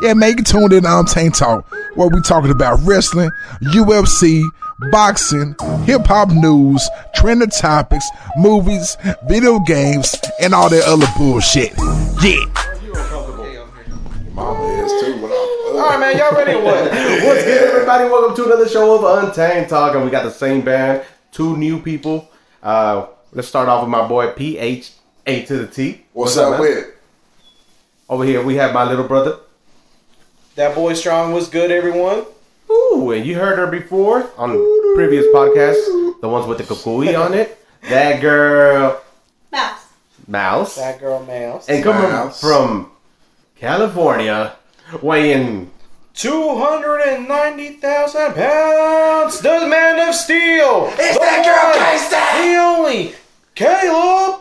Yeah, man, you can tune in on Tank Talk, where we talking about wrestling, UFC, boxing, hip hop news, trending topics, movies, video games, and all that other bullshit. Yeah. Mama is too. All right, man, y'all ready what? What's good, everybody? Welcome to another show of Untamed Talk, and we got the same band, two new people. Uh, let's start off with my boy PH A to the T. What's up man? with? Over here, we have my little brother. That boy strong was good, everyone. Ooh, and you heard her before on the previous podcasts, the ones with the kukui on it. That girl, Mouse. Mouse. That girl mouse. And coming Mouse. from California, weighing 290,000 pounds, the man of steel. It's the that girl, one, K-Star. The only, Caleb.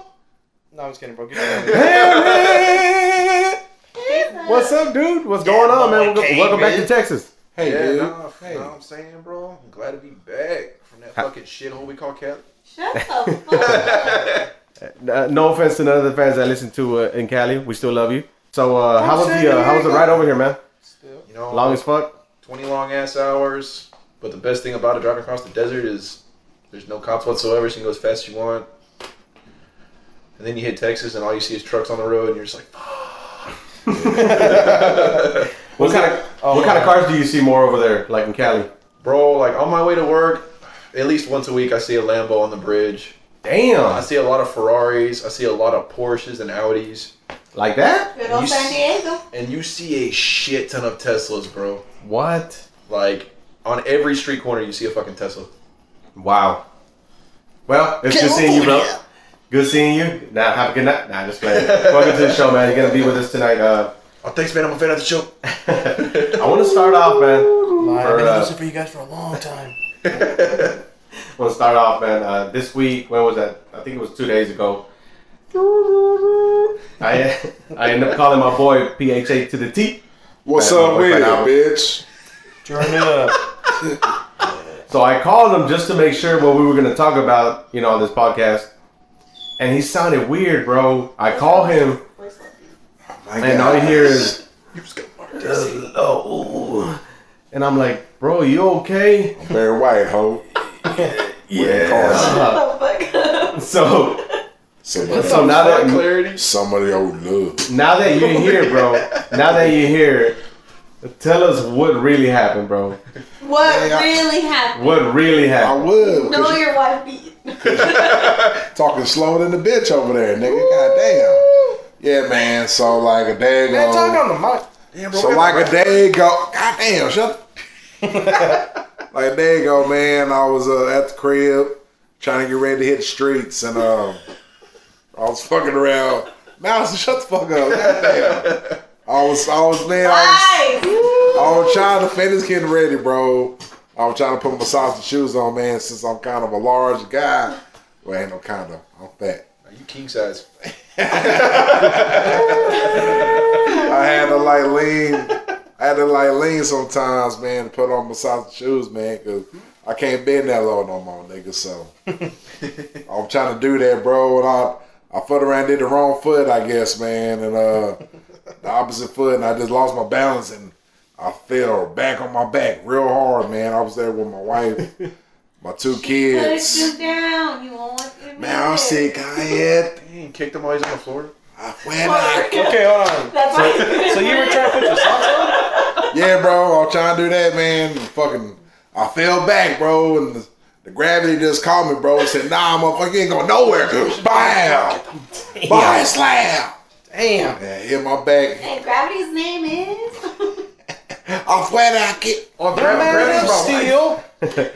No, I'm just kidding, bro. Get What's up, dude? What's going on, man? boy, Welcome, welcome back man. to Texas. Hey, Yeah, dude. no, you know what I'm saying, bro? I'm glad to be back from that fucking shithole we call Cali. Shut the fuck Uh, no offense to none of the fans that listen to uh, in Cali. We still love you. So, uh, how was the uh, how was the ride over here, man? Still, You know, Long as fuck. 20 long ass hours. But the best thing about it driving across the desert is there's no cops whatsoever, so you can go as fast as you want. And then you hit Texas, and all you see is trucks on the road, and you're just like, What kind of Oh, what kind of cars do you see more over there, like in Cali? bro, like on my way to work, at least once a week, I see a Lambo on the bridge. Damn. I see a lot of Ferraris. I see a lot of Porsches and Audis. like that? Good old San Diego. And you see a shit ton of Teslas, bro. What? Like, on every street corner, you see a fucking Tesla. Wow. Well, it's good seeing you, bro. Good seeing you. Now, have a good night. Nah, just playing. Welcome to the show, man. You're gonna be with us tonight. Uh, Oh, thanks, man. I'm a fan of the show. I want to start off, man. I've For, been uh, listening for you guys for a long time. I want to start off, man. Uh, this week, when was that? I think it was two days ago. I I ended up calling my boy PHA to the T. What's Man, up my with it, bitch? Turn it up. So I called him just to make sure what we were gonna talk about, you know, on this podcast. And he sounded weird, bro. I call him, My and all you God. hear is You just got marked. hello. And I'm like, bro, you okay? Barry White, ho. Yeah. Oh fuck. So Somebody, so now that clarity. somebody old love. now that you're here, bro. Now that you're here, tell us what really happened, bro. What Yeah, I- really happened? What really happened? I would. Know 'cause you your wife beat. talking slower than the bitch over there, nigga. Goddamn. Yeah, man. So like a day Man, talk on the mic. Damn, bro. So like the a day ago. Goddamn, shut. like a day ago, man. I was uh, at the crib trying to get ready to hit the streets, and um, I was fucking around. Mouse, shut the fuck up. Goddamn. I was, I was, man. I was, I was trying to finish getting ready, bro. I was trying to put my socks and shoes on, man, since I'm kind of a large guy. Well, ain't no kind of. I'm fat. Are you king size? I had to like lean. I had to like lean sometimes, man, to put on my socks and shoes, man, because I can't bend that low no more, nigga. So I'm trying to do that, bro. And I I foot around did the wrong foot, I guess, man, and uh the opposite foot, and I just lost my balance and I fell back on my back real hard, man. I was there with my wife, my two Put kids. you down. You won't want Man, I was sick. I had. Dang, kicked him while he's on the floor. I went out. Okay, hold on. That's why. So you were trying to put your socks on? Yeah, bro, I was trying to do that, man. Fucking, I fell back, bro, and the, the gravity just caught me, bro. And said, "Nah, motherfucker, you ain't going nowhere." Bam, bam, slam. Damn. Yeah, hit my back. And gravity's name is. I flat out it. The grab, of steel.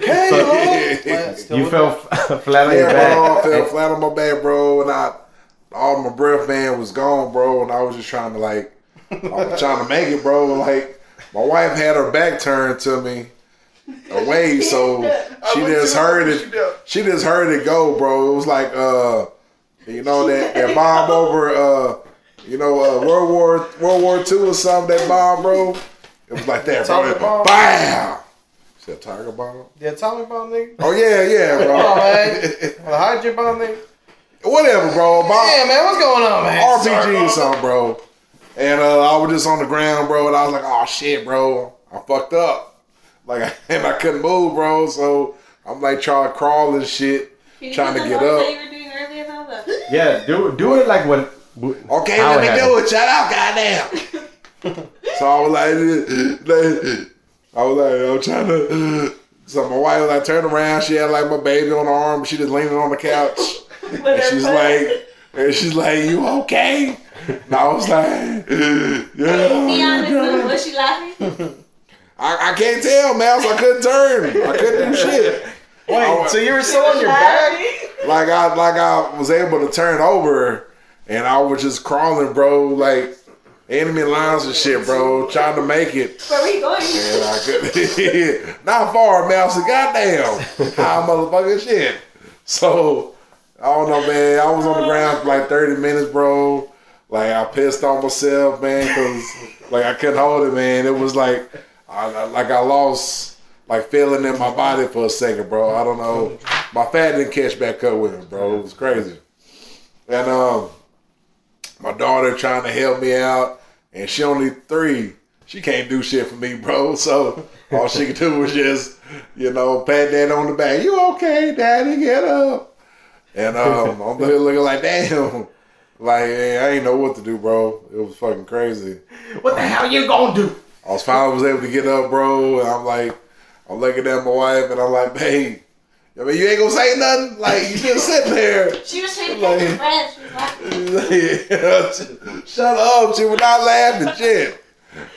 Yeah, Still You fell f- flat on your bro, I fell flat on my back, bro, and I, all my breath, man, was gone, bro, and I was just trying to like, I was trying to make it, bro. Like, my wife had her back turned to me away, so she just heard it. She just heard it go, bro. It was like, uh, you know that that bomb over, uh, you know, uh, World War World War Two or something. That bomb, bro. It was like that, bro. Atomic bomb? Bam. Said tiger bomb. The atomic bomb nigga? Oh yeah, yeah, bro. Come on, man. The hydrogen bomb nigga? Whatever, bro. Bomb. Yeah, man, what's going on, man? RPG or something, bro. And uh, I was just on the ground, bro, and I was like, "Oh shit, bro, I fucked up." Like, and I couldn't move, bro. So I'm like trying to crawl and shit, Can you trying do to get up. that you were doing earlier, though? Yeah, do do it like when. Okay, how let me do it. Shut up, goddamn. so I was like, like, I was like, I'm trying to. So my wife was like, turn around. She had like my baby on her arm. She just leaning on the couch. And she's like, and she's like, you okay? And I was like, Hey, be yeah. honest, was she laughing? I, I can't tell, man. So I couldn't turn. I couldn't do shit. Wait, so you were still on your back? Like I, like I was able to turn over, and I was just crawling, bro. Like enemy lines and shit, bro. Trying to make it. Where were you going? And I could not far, man. I said, goddamn, how motherfucking shit. So I don't know, man. I was on the ground for like 30 minutes, bro. Like I pissed on myself, man, because like I couldn't hold it, man. It was like, I, I- like I lost like feeling in my body for a second, bro. I don't know. My fat didn't catch back up with me, bro. It was crazy. And um, my daughter trying to help me out, and she only three. She can't do shit for me, bro. So all she could do was just, you know, pat dad on the back. You okay, daddy? Get up. And um, I'm looking like, damn. Like, I ain't know what to do, bro. It was fucking crazy. What the hell you gonna do? I was finally was able to get up, bro, and I'm like, I'm looking at my wife, and I'm like, babe, I mean, you ain't gonna say nothing. Like, you just sitting there. She was trying to catch her breath. She was laughing. Shut up. She was not laughing. Shit.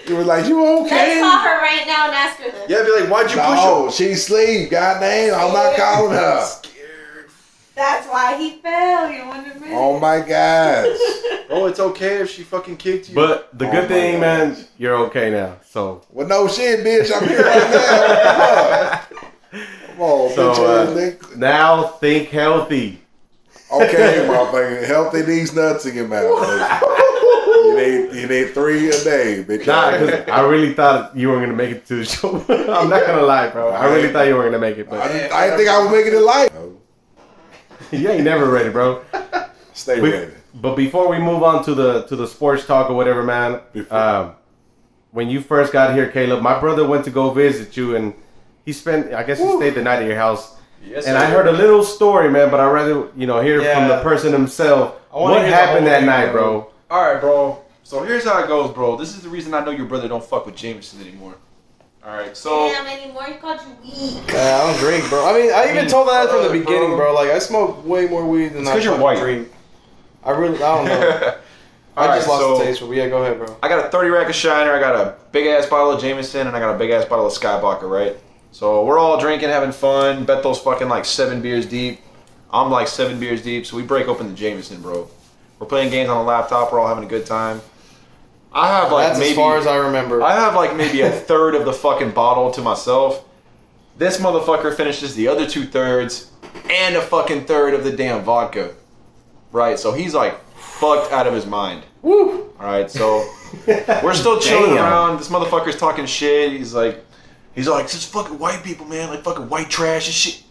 You was like, you okay? Let's okay? call her right now and ask her this. Yeah, be like, why'd you push No, push she sleep. Goddamn, I'm not calling her. him? Scared. That's why he fell. You want to Oh my gosh. Oh, it's okay if she fucking kicked you. But the Oh good thing, God. man, you're okay now. So Well, no shit, bitch. I'm here right now. Come on, So, uh, now think healthy. Okay, motherfucker. Healthy these nuts in your mouth. You need you need three a day, bitch. Nah, because I really thought you weren't gonna make it to the show. I'm not gonna lie, bro. I really thought you weren't gonna make it, I but didn't, I didn't think I was making it light. you ain't never ready, bro. Stay We- ready. But before we move on to the to the sports talk or whatever, man, Before- um, when you first got here, Caleb, my brother went to go visit you, and he spent, I guess, he stayed the night at your house. yes, And sir. I heard a little story, man, but I'd rather you know hear from the person himself. What happened that thing, night, bro. bro? All right, bro. So here's how it goes, bro. This is the reason I know your brother don't fuck with Jameson anymore. All right, so Damn, anymore. He called you weak. Yeah, I don't drink, bro. I mean, I even told that from the beginning, bro. bro. Like, I smoke way more weed than It's I 'cause you're white. drink. I really, I don't know. All I right, just lost so the taste for Yeah, go ahead, bro. I got a 30 rack of Shiner, I got a big ass bottle of Jameson, and I got a big ass bottle of Skywalker, right? So we're all drinking, having fun. Bethel's fucking like seven beers deep. I'm like seven beers deep, so we break open the Jameson, bro. We're playing games on the laptop. We're all having a good time. I have like That's maybe as far as I remember. I have like maybe a third of the fucking bottle to myself. This motherfucker finishes the other two thirds and a fucking third of the damn vodka. Right, so he's like fucked out of his mind. Woo! Alright, so we're still chilling around. This motherfucker's talking shit. He's like, he's like, it's just fucking white people, man, like fucking white trash and shit.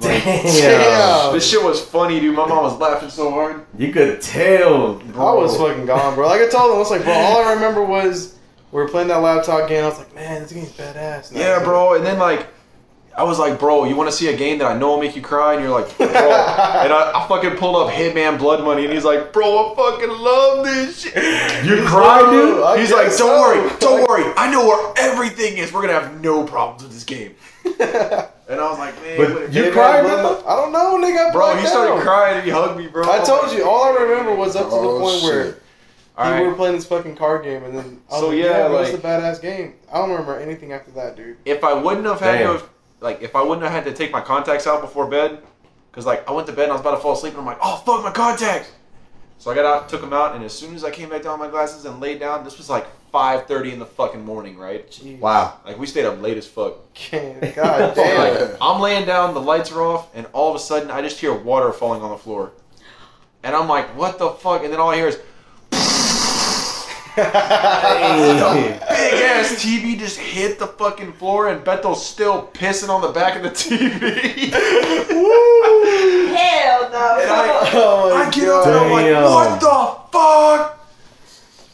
Damn. This shit was funny, dude. My mom was laughing so hard. You could tell. I was fucking gone, bro. Like I told him, I was like, bro, all I remember was we were playing that laptop game. I was like, man, this game's badass. And Yeah, was it. bro. And then like, I was like, bro, you want to see a game that I know will make you cry? And you're like, bro. and I, I fucking pulled up Hitman Blood Money, and he's like, bro, I fucking love this shit. You cried, dude. I He's like, don't so. worry, don't worry. I know where everything is. We're gonna have no problems with this game. and I was like, man, But you Maybe cried, I bro? I don't know, nigga. Bro, he started out. crying and he hugged me, bro. I oh told you, all I remember was up to the Oh, point where shit. We were playing this fucking card game, and then I was So, like, yeah, yeah, bro, like- it's a badass game. I don't remember anything after that, dude. if I wouldn't have had Damn. to, like, if I wouldn't have had to take my contacts out before bed, because like I went to bed and I was about to fall asleep, and I'm like, oh fuck my contacts. So I got out, took them out, and as soon as I came back down with my glasses and laid down, this was like 5:30 in the fucking morning, right? Jeez. Wow. Like we stayed up late as fuck. God damn. like, I'm laying down, the lights are off, and all of a sudden I just hear water falling on the floor. And I'm like, what the fuck? And then all I hear is big ass TV just hit the fucking floor, and Bethel's still pissing on the back of the TV. Hell no. And I- Oh I get up and I'm like, what the fuck?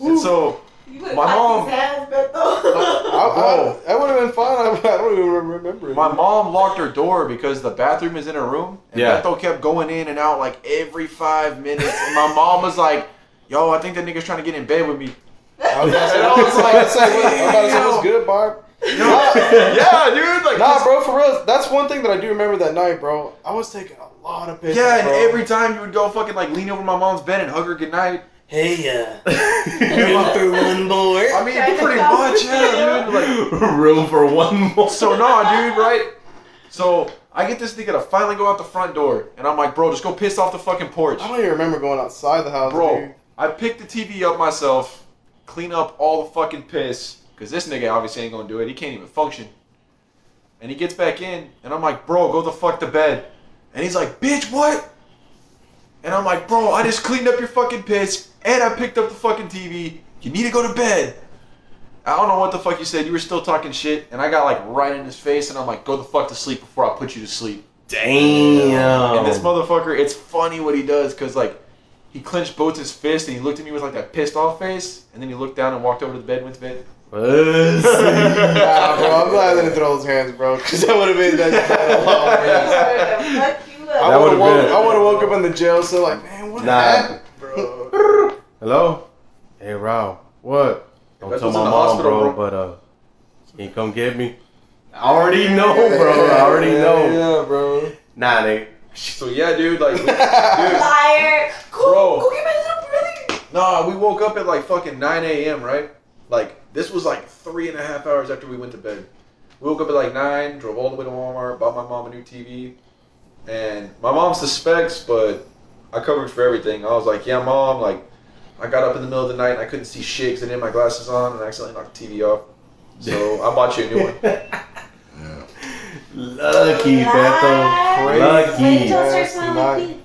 And so My my mom- mom. His hands, Beto. I, Bro. I, that would have been fine. I, I don't even remember. it. my mom locked her door because the bathroom is in her room. And Yeah. Beto kept going in and out like every five minutes. And my mom was like, yo, I think that nigga's trying to get in bed with me. I was about to say, And I was I was about say, like, what- I'm about to say, what's good, Barb? yeah, dude. Like, Nah, bro, for real. That's one thing that I do remember that night, bro. I was taking a lot of pisses, Yeah, and bro. every time you would go fucking like lean over my mom's bed and hug her goodnight. Hey, uh, room for one more. I mean, Trying pretty much, yeah, dude. Like, Room for one more. so nah, dude, right? So I get this nigga to finally go out the front door, and I'm like, bro, just go piss off the fucking porch, I don't even remember going outside the house, bro. dude. I picked the TV up myself, clean up all the fucking piss, cause this nigga obviously ain't gonna do it. He can't even function. And he gets back in, and I'm like, bro, go the fuck to bed. And he's like, bitch, what? And I'm like, bro, I just cleaned up your fucking piss, and I picked up the fucking TV. You need to go to bed. I don't know what the fuck you said. You were still talking shit, and I got like right in his face, and I'm like, go the fuck to sleep before I put you to sleep. Damn. And this motherfucker, it's funny what he does, cause like, he clenched both his fists, and he looked at me with like that pissed off face, and then he looked down and walked over to the bed and went to bed. Pussy. Nah, bro, I'm glad I didn't throw his hands, bro, because that would have been that. that Fuck I would have would've woke, been- I would have woke up in the jail cell like, man, what Nah. happened, bro? Hello? Hey, Rob. What? Don't tell my mom, hospital, bro, bro. but uh, can you come get me? I already know, bro. I already Yeah, know. Yeah, bro. Nah, nigga. So yeah, dude, like, dude, Liar. Go, Bro. go get my little brother. Nah, we woke up at like fucking 9 a.m., right? Like, this was like three and a half hours after we went to bed. We woke up at like 9, drove all the way to Walmart, bought my mom a new TV. And my mom suspects, but I covered for everything. I was like, yeah, mom, like, I got up in the middle of the night and I couldn't see shit because I didn't have my glasses on and I accidentally knocked the TV off. So I bought you a new one. Lucky, Beto. Wait Lucky. until it starts Yes, smelling not- like pee.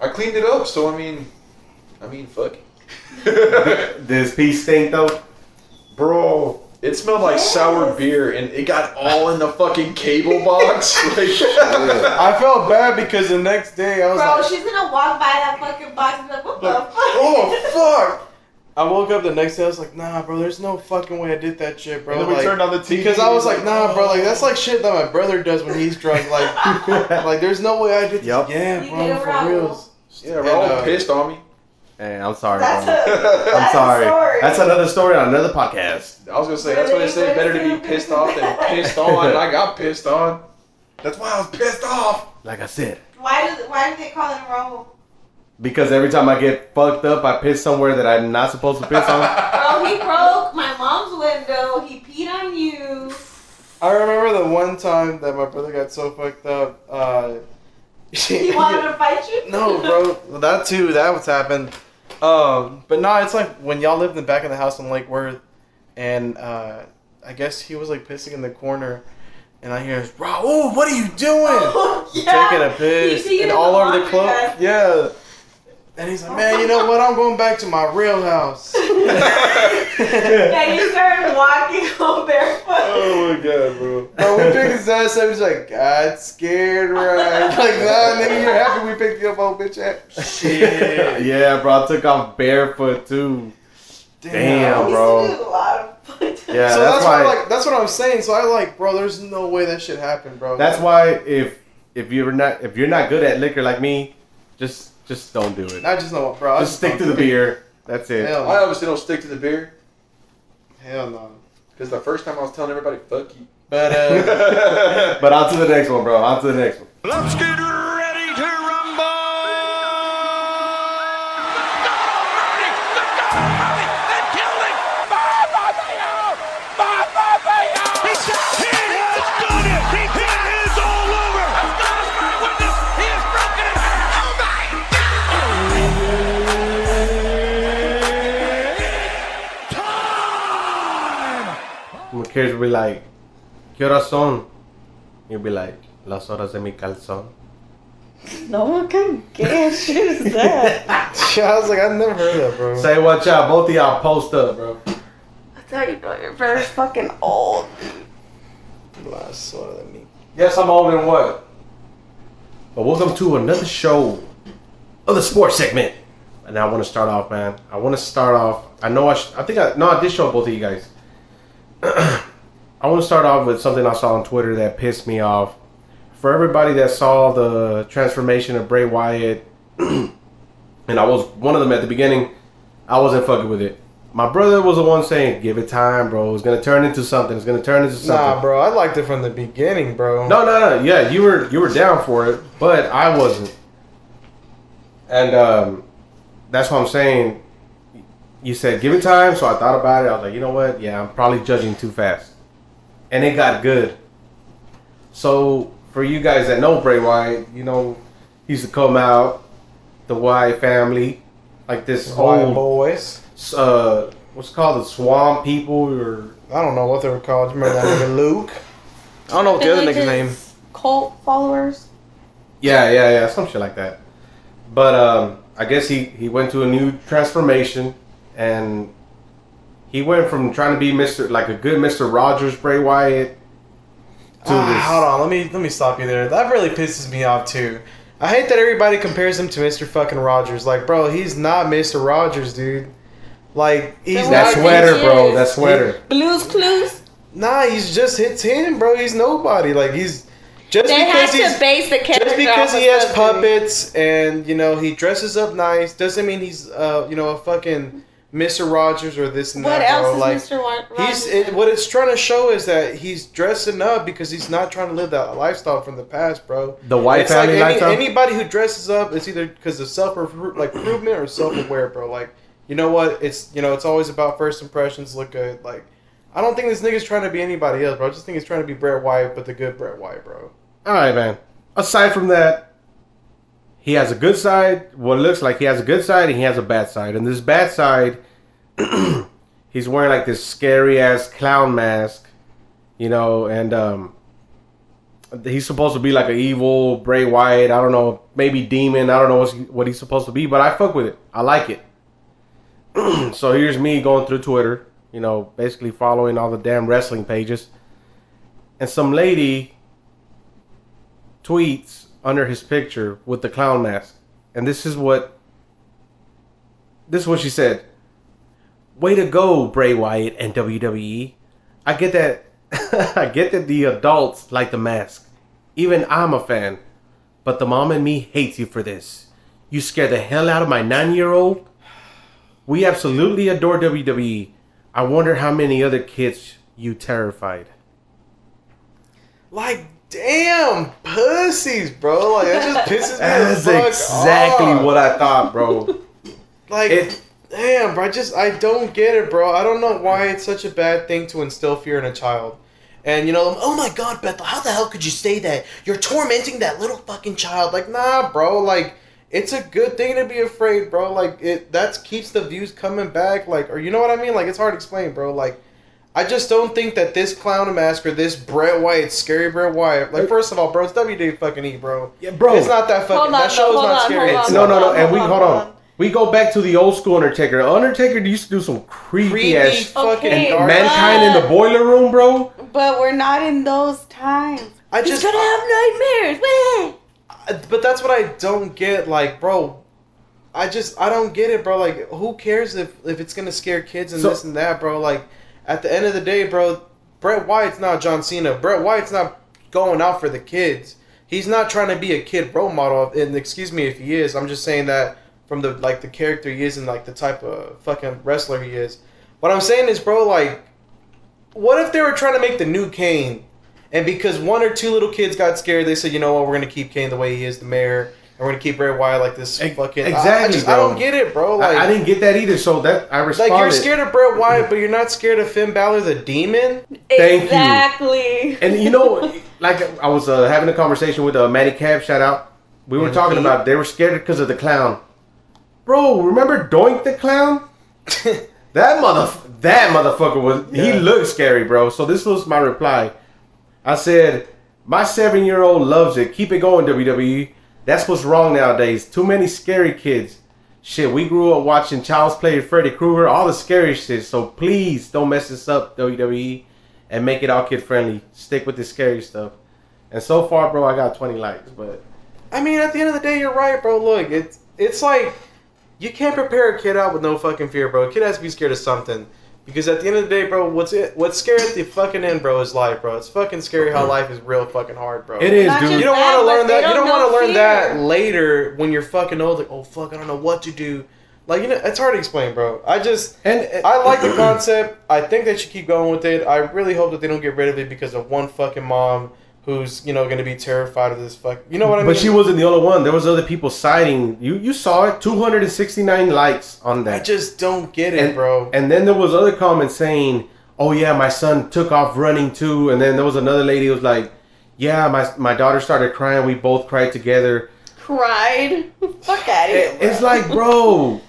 I cleaned it up, so I mean, I mean, fuck. it. Does pee stink, though? Bro, it smelled like sour beer and it got all in the fucking cable box. like, I felt bad because the next day I was Bro, like, she's gonna walk by that fucking box and be like, what the fuck? oh fuck! I woke up the next day. I was like, nah, bro. There's no fucking way I did that shit, bro. And then we Like, turned on the TV because I was like, nah, bro. Like that's like shit that my brother does when he's drunk. Like, like there's no way I did. This. Yup. Yeah, You bro, did for wrong. reals. Yeah, Raul And, uh, pissed on me. Hey, I'm sorry, That's bro. a, I'm that's sorry. Story. That's another story on another podcast. I was gonna say that's why they say better to be pissed off than pissed on. And I got pissed on. That's why I was pissed off. Like I said. Why do why do they call it a roll? Because every time I get fucked up, I piss somewhere that I'm not supposed to piss on. Bro, he broke my mom's window. He peed on you. I remember the one time that my brother got so fucked up. Uh, He wanted to fight you. no, bro. Well, that too. That what's happened. Um, but no, it's like when y'all lived in the back of the house in Lake Worth, and uh, I guess he was like pissing in the corner, and I hear, "Raul, what are you doing?" yeah. taking a piss You see it and all over the laundry clothes. Yeah. And he's like, man, you know what? I'm going back to my real house. Yeah, you started walking home barefoot. Oh my god, bro. Bro, we picked his ass up. He's like, God scared, right? Like, nah, nigga, you're happy we picked you up, old bitch ass. Shit. yeah, bro. I took off barefoot too. Damn, We bro. used to a lot of fun. Yeah, so that's, that's, why. why, like, that's what I'm saying. So I like, bro. There's no way that shit happened, bro. that's why if if you're not if you're not good at liquor like me, just just don't do it. I just know, bro. I Just stick to the beer. That's it. Hell, I no. obviously don't stick to the beer hell no. because the first time I was telling everybody "fuck you." But uh, But on to the next one, bro. On to the next one. Let's get kids will be like, ¿Qué horas son? You'll be like, las horas de mi calzón. No one can guess shit is that. I was like, I've never heard that, bro. Say watch out, both of y'all post up, bro. That's how you know your brother's fucking old. Last sort than me. Yes, I'm older than what? But welcome to another show of the sports segment. and I want to start off, man. I want to start off. I know I. Sh- I think I no. I did show both of you guys. I want to start off with something I saw on Twitter that pissed me off. For everybody that saw the transformation of Bray Wyatt, and I was one of them at the beginning, I wasn't fucking with it. My brother was the one saying, "Give it time, bro. It's gonna turn into something. It's gonna turn into something." Nah, bro, I liked it from the beginning, bro. No, no, no. Yeah, you were you were down for it, but I wasn't. And um, that's what I'm saying. You said give it time, so I thought about it. I was like, you know what? Yeah, I'm probably judging too fast, and it got good. So for you guys that know Bray Wyatt, you know he used to come out, the Wyatt family, like this White old boys. uh, what's it called the Swamp people or I don't know what they were called. You remember that nigga Luke? I don't know what the other nigga's Villages, name. Cult followers. Yeah, yeah, yeah, some shit like that. But um, I guess he he went to a new transformation, and he went from trying to be Mister like a good Mister Rogers Bray Wyatt to Ah, this. hold on, let me let me stop you there. That really pisses me off too. I hate that everybody compares him to Mr. fucking Rogers. Like, bro, he's not Mr. Rogers, dude. Like, he's That sweater, he bro. That sweater. Blues Clues. Nah, he's just hits him, bro. He's nobody. Like, he's just They had because he's to base the character just because off he of has puppets and you know he dresses up nice doesn't mean he's uh you know a fucking Mr. Rogers or this and What that, else bro. is Like, Mr. Wa- He's it, what it's trying to show is that he's dressing up because he's not trying to live that lifestyle from the past, bro. The White it's like any, lifestyle. anybody who dresses up, it's either because of self like improvement or self aware, bro. Like you know what? It's you know it's always about first impressions look good. Like I don't think this nigga's trying to be anybody else, bro. I just think he's trying to be Bray Wyatt, but the good Bray Wyatt, bro. All right, man. Aside from that, he has a good side. What it looks like he has a good side and he has a bad side. And this bad side, he's wearing like this scary ass clown mask, you know, and um, he's supposed to be like an evil Bray Wyatt. I don't know, maybe demon. I don't know what he's supposed to be, but I fuck with it. I like it. so here's me going through Twitter, you know, basically following all the damn wrestling pages, and some lady tweets under his picture with the clown mask. And this is what this is what she said. Way to go, Bray Wyatt and WWE. I get that I get that the adults like the mask. Even I'm a fan. But the mom and me hates you for this. You scare the hell out of my nine year old. We absolutely adore WWE. I wonder how many other kids you terrified. Like, damn, pussies, bro. Like, that just pisses me That's the fuck exactly off. what I thought, bro. Like, It- damn, bro. I just, I don't get it, bro. I don't know why it's such a bad thing to instill fear in a child. And, you know, oh my god, Bethel, how the hell could you say that? You're tormenting that little fucking child. Like, nah, bro. Like, it's a good thing to be afraid, bro. Like, it that keeps the views coming back. Like, or you know what I mean? Like, it's hard to explain, bro. Like, I just don't think that this clown mask or this Bray Wyatt, scary Bray Wyatt. Like, first of all, bro, it's WWE fucking E, bro. Yeah, bro. It's not that fucking. Hold on, that show's hold not on, scary. on. no, no, no, and we hold hold on, on. We go back to the old school Undertaker. Undertaker used to do some creepy, creepy ass fucking Okay, dark. mankind in the boiler room, bro. But we're not in those times. I He's just, gonna have nightmares. Wah! but that's what I don't get. Like, bro, I just I don't get it, bro. Like, who cares if if it's gonna scare kids and So- this and that, bro? Like, at the end of the day, bro, Bray Wyatt's not John Cena. Bray Wyatt's not going out for the kids. He's not trying to be a kid role model. And excuse me if he is. I'm just saying that from the like the character he is and like the type of fucking wrestler he is. What I'm saying is, bro, like, what if they were trying to make the new Kane, and because one or two little kids got scared, they said, you know what, we're gonna keep Kane the way he is, the mayor, we're gonna keep Bray Wyatt like this Ex- fucking. I- I, exactly, just, I don't get it, bro. Like, I, I didn't get that either. So that I responded. like you're scared of Bray Wyatt, but you're not scared of Finn Balor, the demon. Thank you. exactly. And you know, like I was uh, having a conversation with uh, Matty Cab. Shout out. We were talking about they were scared because of the clown. Bro, remember Doink the clown? That mother, that motherfucker was. He looked scary, bro. So this was my reply. I said, "My seven-year-old loves it. Keep it going, WWE. That's what's wrong nowadays. Too many scary kids. Shit, we grew up watching Child's Play, Freddy Krueger, all the scary shit. So please don't mess this up, WWE, and make it all kid friendly. Stick with the scary stuff." And so far, bro, I got 20 likes, but I mean, at the end of the day, you're right, bro. Look, it's it's like you can't prepare a kid out with no fucking fear, bro. A kid has to be scared of something. Because at the end of the day, bro, what's it? What's scary at the fucking end, bro, is life, bro. It's fucking scary how life is real fucking hard, bro. It is, dude. You don't want to learn that. You don't want to learn fear. that later when you're fucking old. Like, oh fuck, I don't know what to do. Like, you know, it's hard to explain, bro. I just, And I uh, like the concept. I think they should keep going with it. I really hope that they don't get rid of it because of one fucking mom who's, you know, gonna be terrified of this fuck. You know what I mean? But she wasn't the only one. There was other people citing. You you saw it. 269 likes on that. I just don't get it, and, bro. And then there was other comments saying, "Oh yeah, my son took off running too." And then there was another lady who was like, "Yeah, my my daughter started crying. We both cried together." Cried. Fuck out of here. It's like, bro,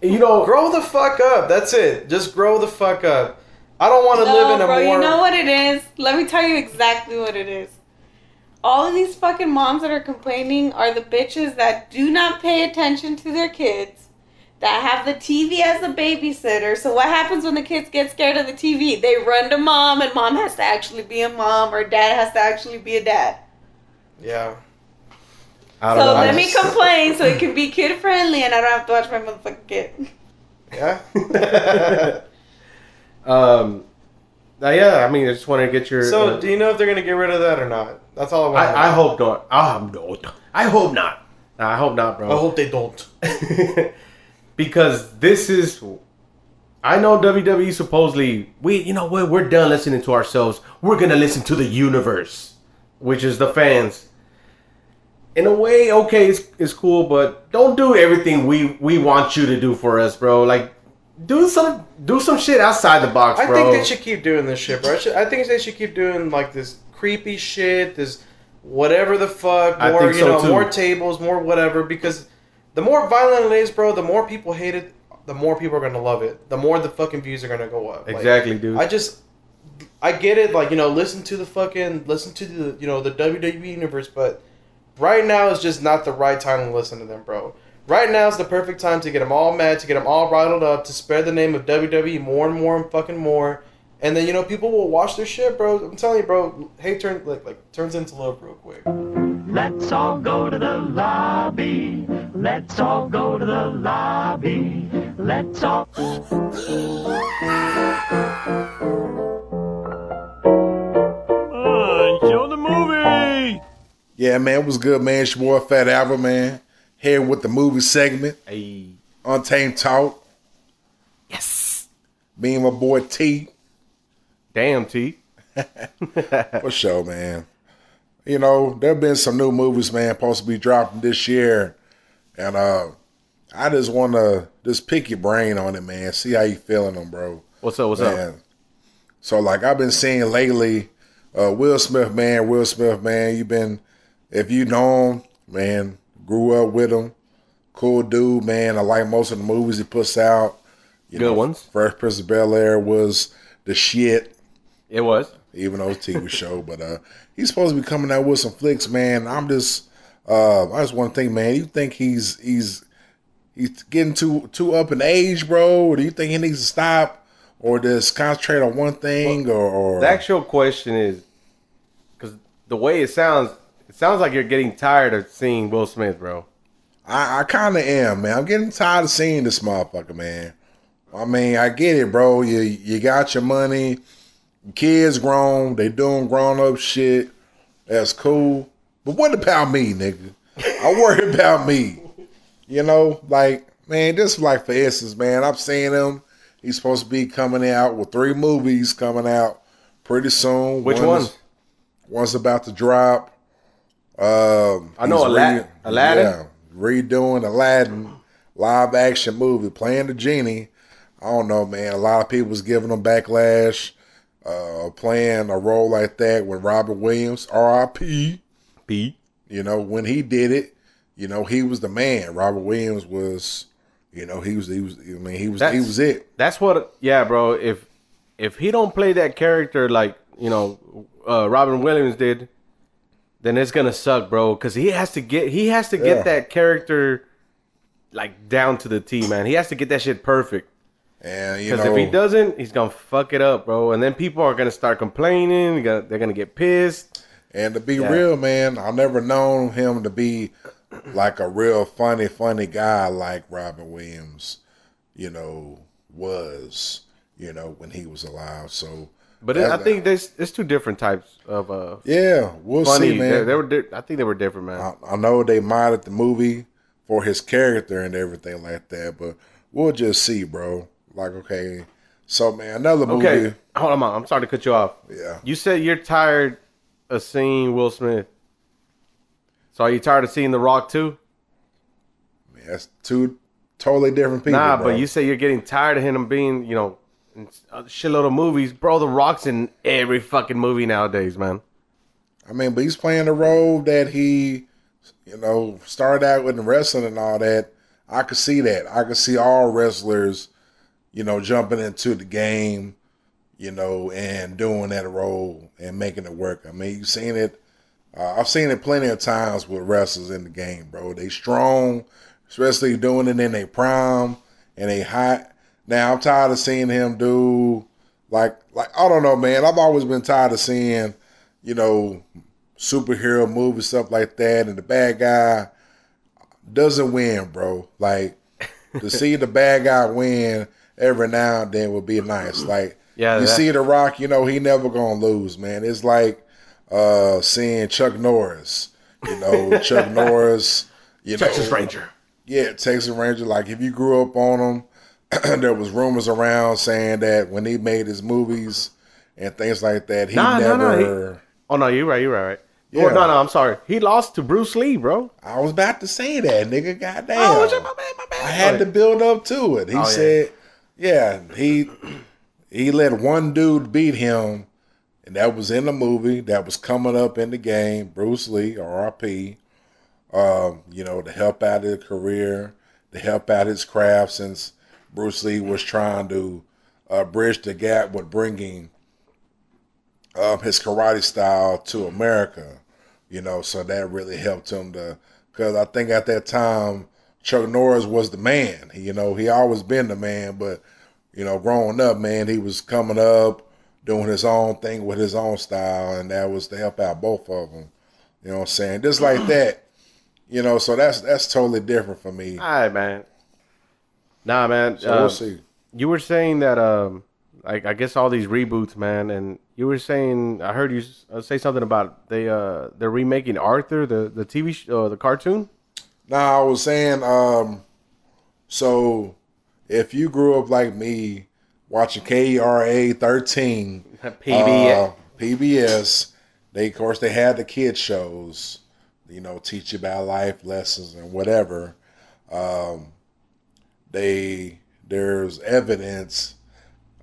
you know, grow the fuck up. That's it. Just grow the fuck up. I don't want to No, live in a bro, more. you know what it is? Let me tell you exactly what it is. All of these fucking moms that are complaining are the bitches that do not pay attention to their kids, that have the TV as a babysitter. So what happens when the kids get scared of the TV? They run to mom, and mom has to actually be a mom, or dad has to actually be a dad. Yeah. I So don't know. I let me complain so it can be kid friendly, and I don't have to watch my motherfucking kid. Yeah. um, uh, yeah, I mean, I just want to get your. So, uh, do you know if they're gonna get rid of that or not? That's all I want. I, I hope not. I hope not. I hope not. I hope not, bro. I hope they don't. because this is I know WWE supposedly we you know what we're done listening to ourselves. We're gonna listen to the universe, which is the fans. In a way, okay, it's, it's cool, but don't do everything we we want you to do for us, bro. Like do some do some shit outside the box, bro. I bro. think they should keep doing this shit, bro. I, should, I think they should keep doing like this creepy shit, this whatever the fuck, I more think you so, know, too. more tables, more whatever. Because the more violent it is, bro, the more people hate it, the more people are gonna love it. The more the fucking views are gonna go up. Like, Exactly, dude. I just, I get it. Like you know, listen to the fucking, listen to the you know the WWE universe, but right now is just not the right time to listen to them, bro. Right now is the perfect time to get them all mad, to get them all riled up, to spread the name of WWE more and more and fucking more, and then you know people will watch their shit, bro. I'm telling you, bro. Hate turn like like turns into love real quick. Let's all go to the lobby. Let's all go to the lobby. Let's all. show the movie. Yeah, man, it was good, man. It's your boy Fat Albert, man. Here with the movie segment, Hey. Untamed Talk. Yes. Me and my boy T. Damn T. For sure, man. You know, there have been some new movies, man, supposed to be dropping this year. And uh I just want to just pick your brain on it, man. See how you feeling them, bro. What's up? What's up? So like I've been seeing lately, uh, Will Smith, man, Will Smith, man, you've been if you know him, man, grew up with him, cool dude, man. I like most of the movies he puts out. You Good ones. Fresh Prince of Bel Air was the shit, It was. even though it's a TV show. But uh, he's supposed to be coming out with some flicks, man. I'm just, uh, I just want to think, man. You think he's he's he's getting too too up in age, bro? Or do you think he needs to stop, or just concentrate on one thing, or, or The actual question is, because the way it sounds, it sounds like you're getting tired of seeing Will Smith, bro. I, I kind of am, man. I'm getting tired of seeing this motherfucker, man. I mean, I get it, bro. You you got your money, kids grown, they doing grown up shit. That's cool. But what about me, nigga? I worry about me. You know, like man, just like for instance, man, I'm seeing him. He's supposed to be coming out with three movies coming out pretty soon. Which One one? One's about to drop. Um, I know he's Ala- Aladdin? Yeah, redoing Aladdin live action movie, playing the genie. I don't know, man. A lot of people was giving him backlash, uh, playing a role like that with Robert Williams, R.I.P. B. You know, when he did it, you know, he was the man. Robert Williams was, you know, he was, he was. I mean, he was, he was it. That's what. Yeah, bro. If if he don't play that character like you know uh, Robin Williams did, then it's gonna suck, bro. Because he has to get he has to get Yeah. that character like down to the T, man. He has to get that shit perfect. And you Because if he doesn't, he's gonna fuck it up, bro. And then people are gonna start complaining. They're gonna, get pissed. And to be Yeah. real, man, I've never known him to be like a real funny, funny guy like Robin Williams, you know, was, you know, when he was alive. So, But it, I think there's there's two different types of uh yeah, we'll funny. see, man. They, they were di- I think they were different, man. I, I know they modded the movie for his character and everything like that, but we'll just see, bro. Like, okay, so man, another movie. okay, hold on, I'm sorry to cut you off. Yeah. You said you're tired of seeing Will Smith. So are you tired of seeing The Rock too? Man, that's two totally different people. nah, bro. but you say you're getting tired of him being, you know, in a shitload of movies, bro. The Rock's in every fucking movie nowadays, man. I mean, but he's playing the role that he, you know, started out with in wrestling and all that. I could see that. I could see all wrestlers, you know, jumping into the game, you know, and doing that role and making it work. I mean, you've seen it. Uh, I've seen it plenty of times with wrestlers in the game, bro. They strong, especially doing it in their prime and they hot. Now I'm tired of seeing him do like like I don't know, man. I've always been tired of seeing, you know, superhero movies stuff like that, and the bad guy doesn't win, bro. Like to see the bad guy win every now and then would be nice. Like Yeah, you that- see the Rock, you know he never gonna lose, man. It's like uh seeing Chuck Norris. You know, Chuck Norris. You Texas know, Ranger. yeah, Texas Ranger. Like if you grew up on him, there was rumors around saying that when he made his movies and things like that, he Nah, nah, nah, never. Oh no, you're right, you're right, right. Yeah. Oh, no, no, I'm sorry. He lost to Bruce Lee, bro. I was about to say that, nigga. Goddamn. Oh, my bad, my bad. I had to build up to it. He Oh, yeah. said, yeah, he he let one dude beat him, and that was in the movie that was coming up in the game. Bruce Lee, R.I.P. Um, you know, to help out his career, to help out his craft, since Bruce Lee was trying to uh, bridge the gap with bringing um, his karate style to America. You know, so that really helped him to, because I think at that time Chuck Norris was the man. You know, he always been the man, but you know, growing up, man, he was coming up doing his own thing with his own style, and that was to help out both of them. You know what I'm saying? Just like that. You know, so that's that's totally different for me. All right, man. Nah, man. So uh, we'll see. You were saying that, um, like I guess all these reboots, man, and you were saying I heard you uh, say something about they uh they're remaking Arthur, the the TV sh- uh, the cartoon. Nah, I was saying, um, so if you grew up like me watching KERA thirteen, PBS. uh, PBS, they of course they had the kid shows, you know, teach you about life lessons and whatever. Um, they there's evidence.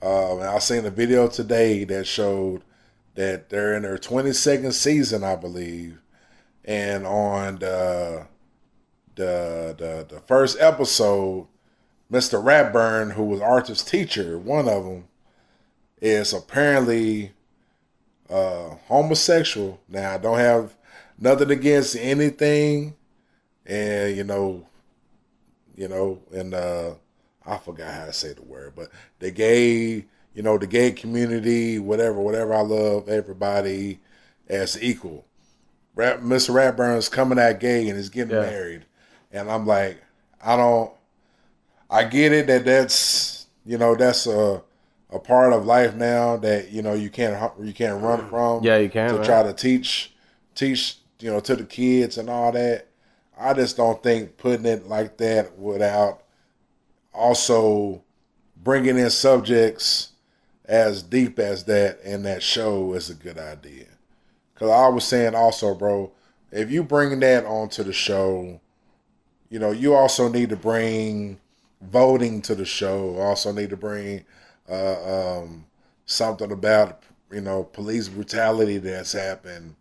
Uh, and I seen a video today that showed that they're in their 22nd season, I believe, and on the the the, the first episode, Mr. Ratburn, who was Arthur's teacher, one of them, is apparently uh, homosexual. Now, I don't have nothing against anything, and you know, you know, and uh, I forgot how to say the word, but the gay, you know, the gay community, whatever, whatever. I love everybody as equal. Rap, Mr. Ratburn's coming out gay and is getting Yeah. married, and I'm like, I don't. I get it that that's you know that's a a part of life now that you know you can't you can't run from. Yeah, you can, to man. try to teach teach you know to the kids and all that. I just don't think putting it like that without also bringing in subjects as deep as that in that show is a good idea. Because I was saying also, bro, if you bring that onto the show, you know, you also need to bring voting to the show. Also need to bring uh, um, something about you know police brutality that's happened.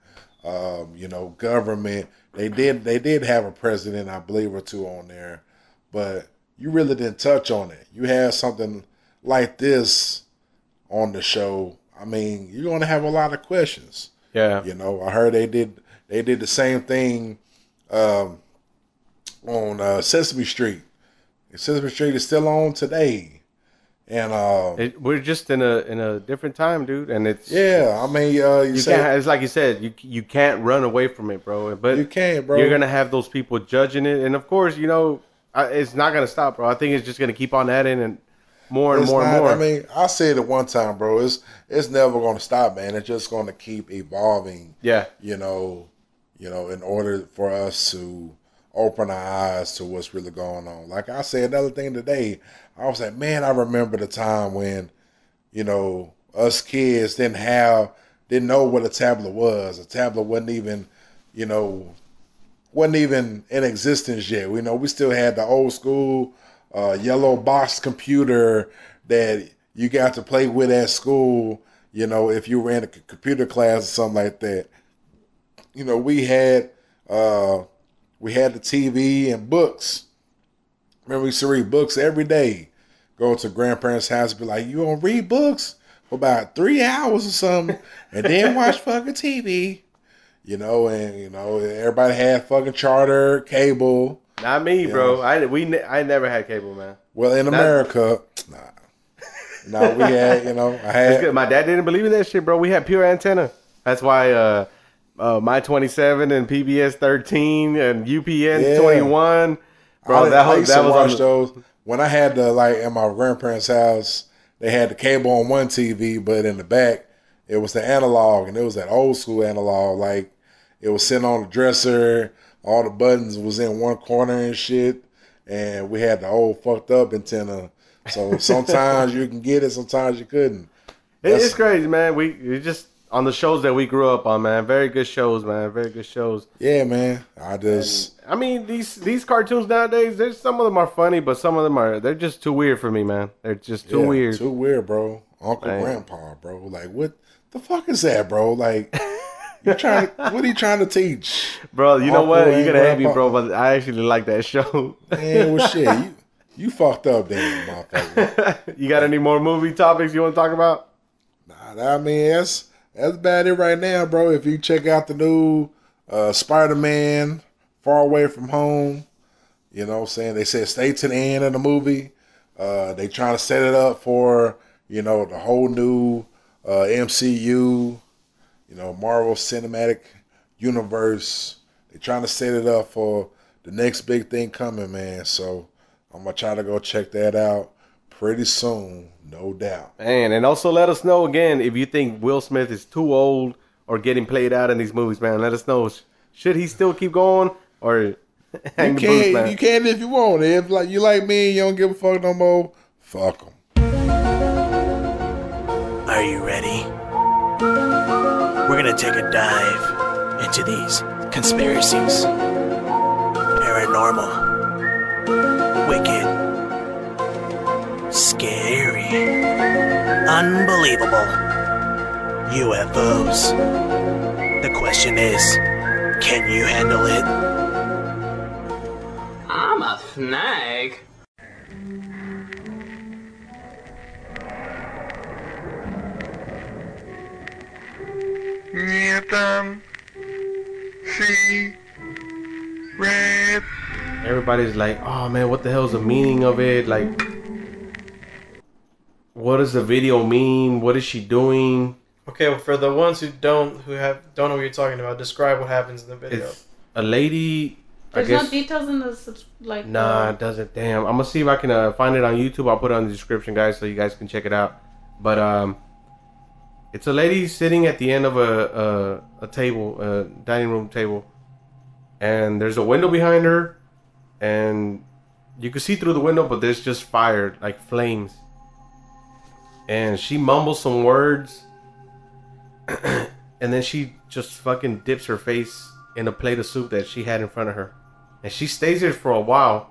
Um, you know, government. They did they did have a president, I believe, or two on there, but you really didn't touch on it. You had something like this on the show. I mean, you're gonna have a lot of questions. Yeah. You know, I heard they did they did the same thing um, on uh, Sesame Street. And Sesame Street is still on today, And uh, It, we're just in a in a different time, dude, and it's yeah, I mean, uh, you, You say can't. It's like you said. You you can't run away from it, bro. But you can't, bro. you're gonna have those people judging it, and of course, you know, I, it's not gonna stop, bro. I think it's just gonna keep on adding and more and It's more not- and more. I mean, I said it one time, bro. It's it's never to stop, man. It's just to keep evolving. yeah, You know, you know, in order for us to open our eyes to what's really going on. Like I said, another thing today, I was like, man, I remember the time when, you know, us kids didn't have, didn't know what a tablet was. A tablet wasn't even, you know, wasn't even in existence yet. We know we still had the old school uh, yellow box computer that you got to play with at school. You know, if you were in a computer class or something like that. You know, we had uh, we had the TV and books. Remember, we used to read books every day. Go to grandparents' house, be like, "You gonna read books for about three hours or something, and then watch fucking TV." You know, and you know, everybody had fucking charter, cable. not me, bro. I we I never had cable, man. Well, in That- America, nah, no, we had, you know, I had. My dad didn't believe in that shit, bro. We had pure antenna. That's why uh, uh, my 27 and PBS 13 and UPN Yeah. 21, bro. I, that I whole, used that was watch the, those when I had the like in my grandparents' house. They had the cable on one TV, but in the back it was the analog, and it was that old school analog. Like it was sitting on the dresser. All the buttons was in one corner and shit, and we had the old fucked up antenna. So sometimes you can get it, sometimes you couldn't. It- it's crazy, man. We just on the shows that we grew up on, man. Very good shows, man. Very good shows. Yeah, man. I just I mean, these these cartoons nowadays, there's some of them are funny, but some of them are they're just too weird for me, man. They're just too Yeah, weird. Too weird, bro. Uncle Man. Grandpa, bro. Like what the fuck is that, bro? Like you trying what are you trying to teach? bro, you know what? You're gonna hate me, bro, but I actually like that show. Man, well shit. You you fucked up then, motherfucker. you got any more movie topics you want to talk about? Nah, I mean that's that's about it right now, bro. If you check out the new uh Spider Man Far Away from Home, you know what I'm saying? They said stay to the end of the movie. Uh they trying to set it up for, you know, the whole new uh MCU, you know, Marvel Cinematic Universe. They trying to set it up for the next big thing coming, man. So I'm gonna try to go check that out pretty soon, no doubt. Man, and also let us know again if you think Will Smith is too old or getting played out in these movies, man. Let us know. Should he still keep going or hang You the boots, can man? you can if you want. If like you like me, and you don't give a fuck no more. Fuck them. Are you ready? We're gonna take a dive into these conspiracies. Paranormal. Wicked. Scary. Unbelievable. UFOs. The question is can you handle it? I'm a snag. Anthem. See. Red. Everybody's like, oh man, what the hell's the meaning of it? Like, what does the video mean? What is she doing? Okay, well, for the ones who don't who have don't know what you're talking about, describe what happens in the video. It's a lady. There's guess. no details in the subs- like. Nah, it doesn't. Damn. I'm gonna see if I can uh, find it on YouTube. I'll put it on the description, guys, so you guys can check it out. But um, it's a lady sitting at the end of a a, a table, a dining room table, and there's a window behind her, and you can see through the window, but there's just fire, like flames. And she mumbles some words, and then she just fucking dips her face in a plate of soup that she had in front of her. And she stays there for a while.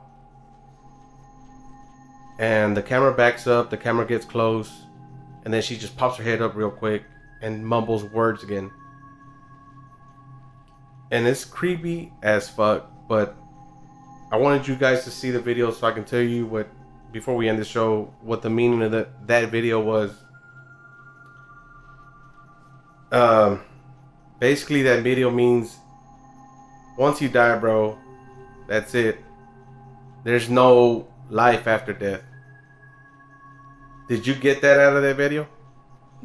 And the camera backs up, the camera gets close, and then she just pops her head up real quick and mumbles words again. And it's creepy as fuck, but I wanted you guys to see the video so I can tell you what before we end the show what the meaning of that that video was. Um basically that video means once you die, bro, that's it. There's no life after death. Did you get that out of that video?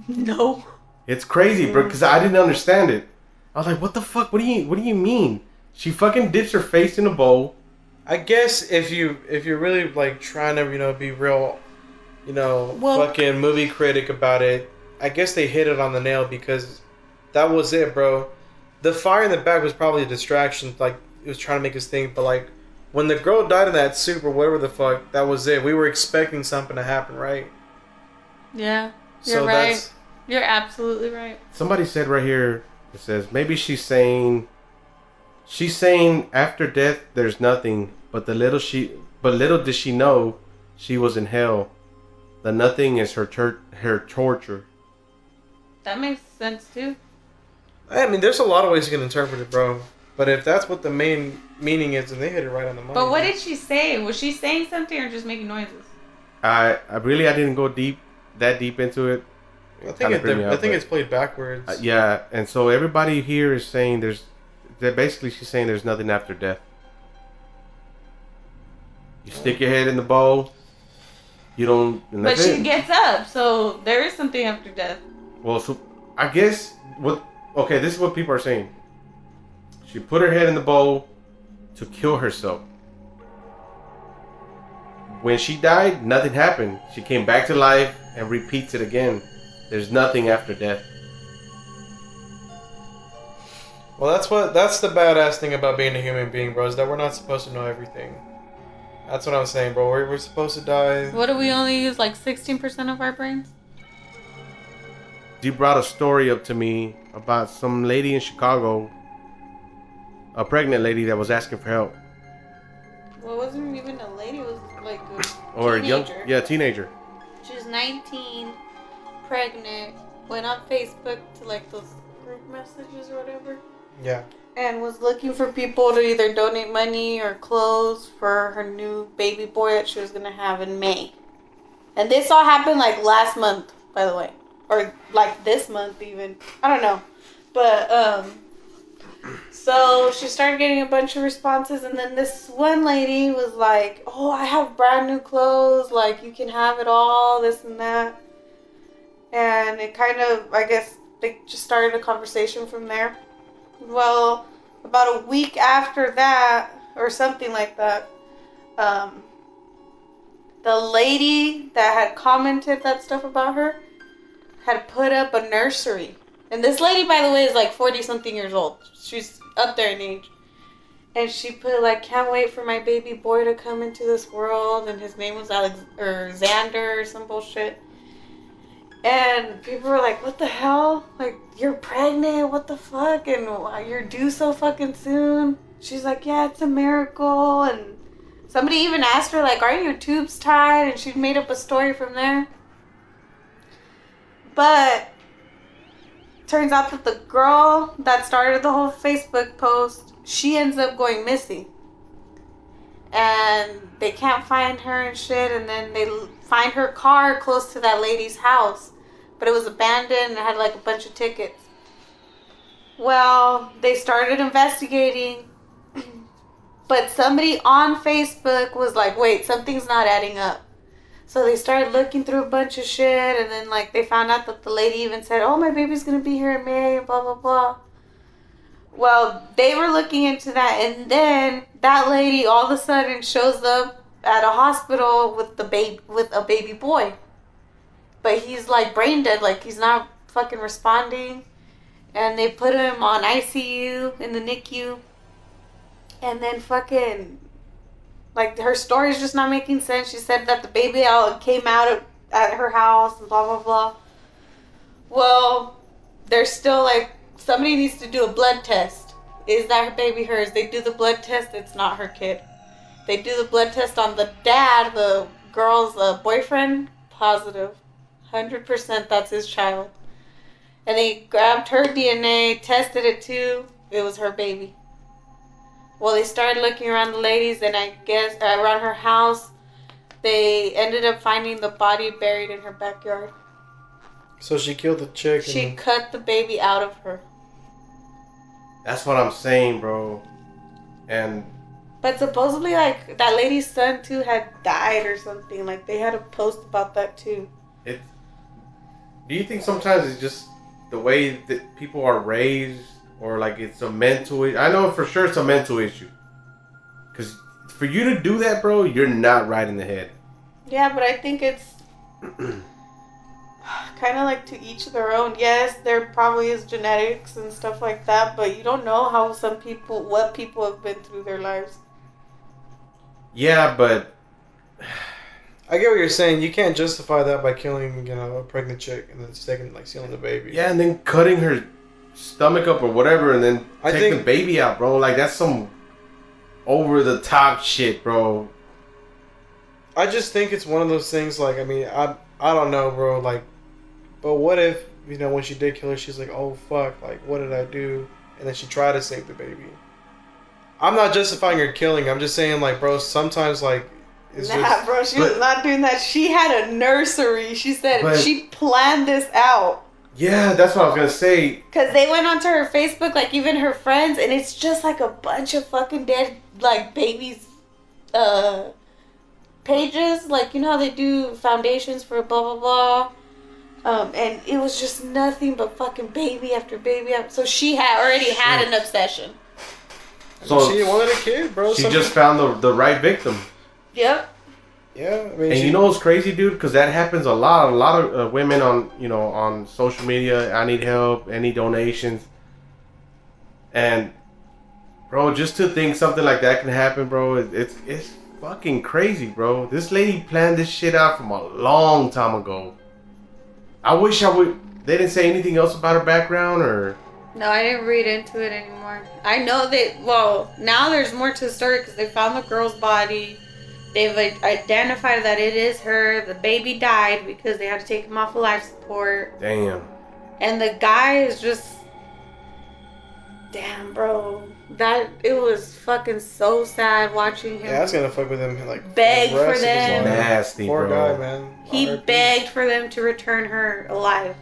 No. It's crazy, bro, because I didn't understand it. I was like, "What the fuck? What do you What do you mean?" She fucking dips her face in a bowl. I guess if you if you're really like trying to you know be real, you know, Well- fucking movie critic about it, I guess they hit it on the nail because that was it, bro. The fire in the back was probably a distraction, like it was trying to make us think. But like when the girl died in that soup or whatever the fuck, that was it. We were expecting something to happen, right? Yeah. You're So right. that's- You're absolutely right. Somebody said right here. It says maybe she's saying. She's saying after death there's nothing, but the little she, but little did she know, she was in hell. That nothing is her tur- her torture. That makes sense too. I mean, there's a lot of ways you can interpret it, bro. But if that's what the main meaning is, then they hit it right on the money. But what did she say? Was she saying something or just making noises? I, I really I didn't go deep that deep into it. I think it, threw me I think but- it's played backwards. Uh, yeah, and so everybody here is saying there's, that basically she's saying there's nothing after death. You stick your head in the bowl. You don't. And But she it. gets up, so there is something after death. Well, so I guess what? Okay, this is what people are saying. She put her head in the bowl to kill herself. When she died, nothing happened. She came back to life and repeats it again. There's nothing after death. Well, that's what that's the badass thing about being a human being, bro. Is that we're not supposed to know everything. That's what I'm saying, bro. We're, we're supposed to die. What do we only use like 16% of our brains? You brought a story up to me about some lady in Chicago, a pregnant lady that was asking for help, Well, it wasn't even a lady, it was like a or a young, teenager. yeah, teenager. She was 19, pregnant, went on Facebook to like those group messages or whatever, Yeah. And was looking for people to either donate money or clothes for her new baby boy that she was gonna have in May. And this all happened like last month, by the way, or like this month even. I don't know, but um. So she started getting a bunch of responses, and then this one lady was like, "Oh, I have brand new clothes. Like you can have it all, this and that." And it kind of, I guess, they just started a conversation from there. Well, about a week after that, or something like that, um, the lady that had commented that stuff about her had put up a nursery. And this lady, by the way, is like 40 something years old. She's up there in age. And she put like, can't wait for my baby boy to come into this world. And his name was Alex or Xander or some bullshit. And people were like, what the hell? Like, you're pregnant? What the fuck? And why- you're due so fucking soon? She's like, yeah, it's a miracle. And somebody even asked her, like, aren't your tubes tied? And she made up a story from there. But turns out that the girl that started the whole Facebook post, she ends up going missing. And they can't find her and shit. And then they find her car close to that lady's house. But it was abandoned and had like a bunch of tickets. Well, they started investigating. But somebody on Facebook was like, wait, something's not adding up. So they started looking through a bunch of shit, and then like they found out that the lady even said, "Oh, my baby's gonna be here in May," and blah blah blah. Well, they were looking into that, and then that lady all of a sudden shows up at a hospital with the baby with a baby boy, but he's like brain dead, like he's not fucking responding, and they put him on ICU in the NICU, and then fucking like her story's just not making sense. She said that the baby out came out of, at her house and blah blah blah. Well, they're still like somebody needs to do a blood test. Is that baby hers? They do the blood test. It's not her kid. They do the blood test on the dad, the girl's uh, boyfriend. Positive, hundred percent. That's his child. And they grabbed her DNA, tested it too. It was her baby. Well, they started looking around the ladies, and I guess uh, around her house, they ended up finding the body buried in her backyard. So she killed the chick. She and, cut the baby out of her. That's what I'm saying, bro. And But supposedly, like that lady's son too had died or something. Like they had a post about that too. it. Do you think sometimes it's just the way that people are raised, or like it's a mental? i- I know for sure it's a mental issue. Because for you to do that, bro, you're not right in the head. Yeah, but I think it's kind of like to each their own. Yes, there probably is genetics and stuff like that, but you don't know how some people, what people have been through their lives. Yeah, but I get what you're saying. You can't justify that by killing, you know, a pregnant chick and then sticking like stealing the baby. yeah, and then cutting her stomach up or whatever, and then I take the baby out, bro. Like that's some over the top shit, bro. I just think it's one of those things. Like, I mean, I I don't know, bro. Like, but what if you know when she did kill her, she's like, oh fuck, like what did I do? And then she tried to save the baby. I'm not justifying her killing. I'm just saying, like, bro, sometimes like it's nah, just. bro, she was not doing that. She had a nursery. She said But- she planned this out. Yeah, that's what I was gonna say. Cause they went onto her Facebook, like even her friends, and it's just like a bunch of fucking dead like babies, uh, pages. Like you know how they do foundations for blah blah blah. Um, and it was just nothing but fucking baby after baby after. So she had already had an obsession. So she wanted a kid, bro. she Some just found the the right victim. Yep. Yeah, I mean, And she, you know what's crazy, dude? Because that happens a lot. A lot of uh, women on you know on social media. I need help. Any donations? And bro, just to think something like that can happen, bro, it, it's it's fucking crazy, bro. This lady planned this shit out from a long time ago. I wish I would. They didn't say anything else about her background or. No, I didn't read into it anymore. I know that. Well, now there's more to the story because they found the girl's body. They've like, identified that it is her. The baby died because they had to take him off of life support. Damn. And the guy is just. Damn, bro. That. It was fucking so sad watching him. yeah, that's gonna fuck with him. Like, Beg the rest for them. Nasty, Poor bro. guy, man. He RIP. begged for them to return her alive.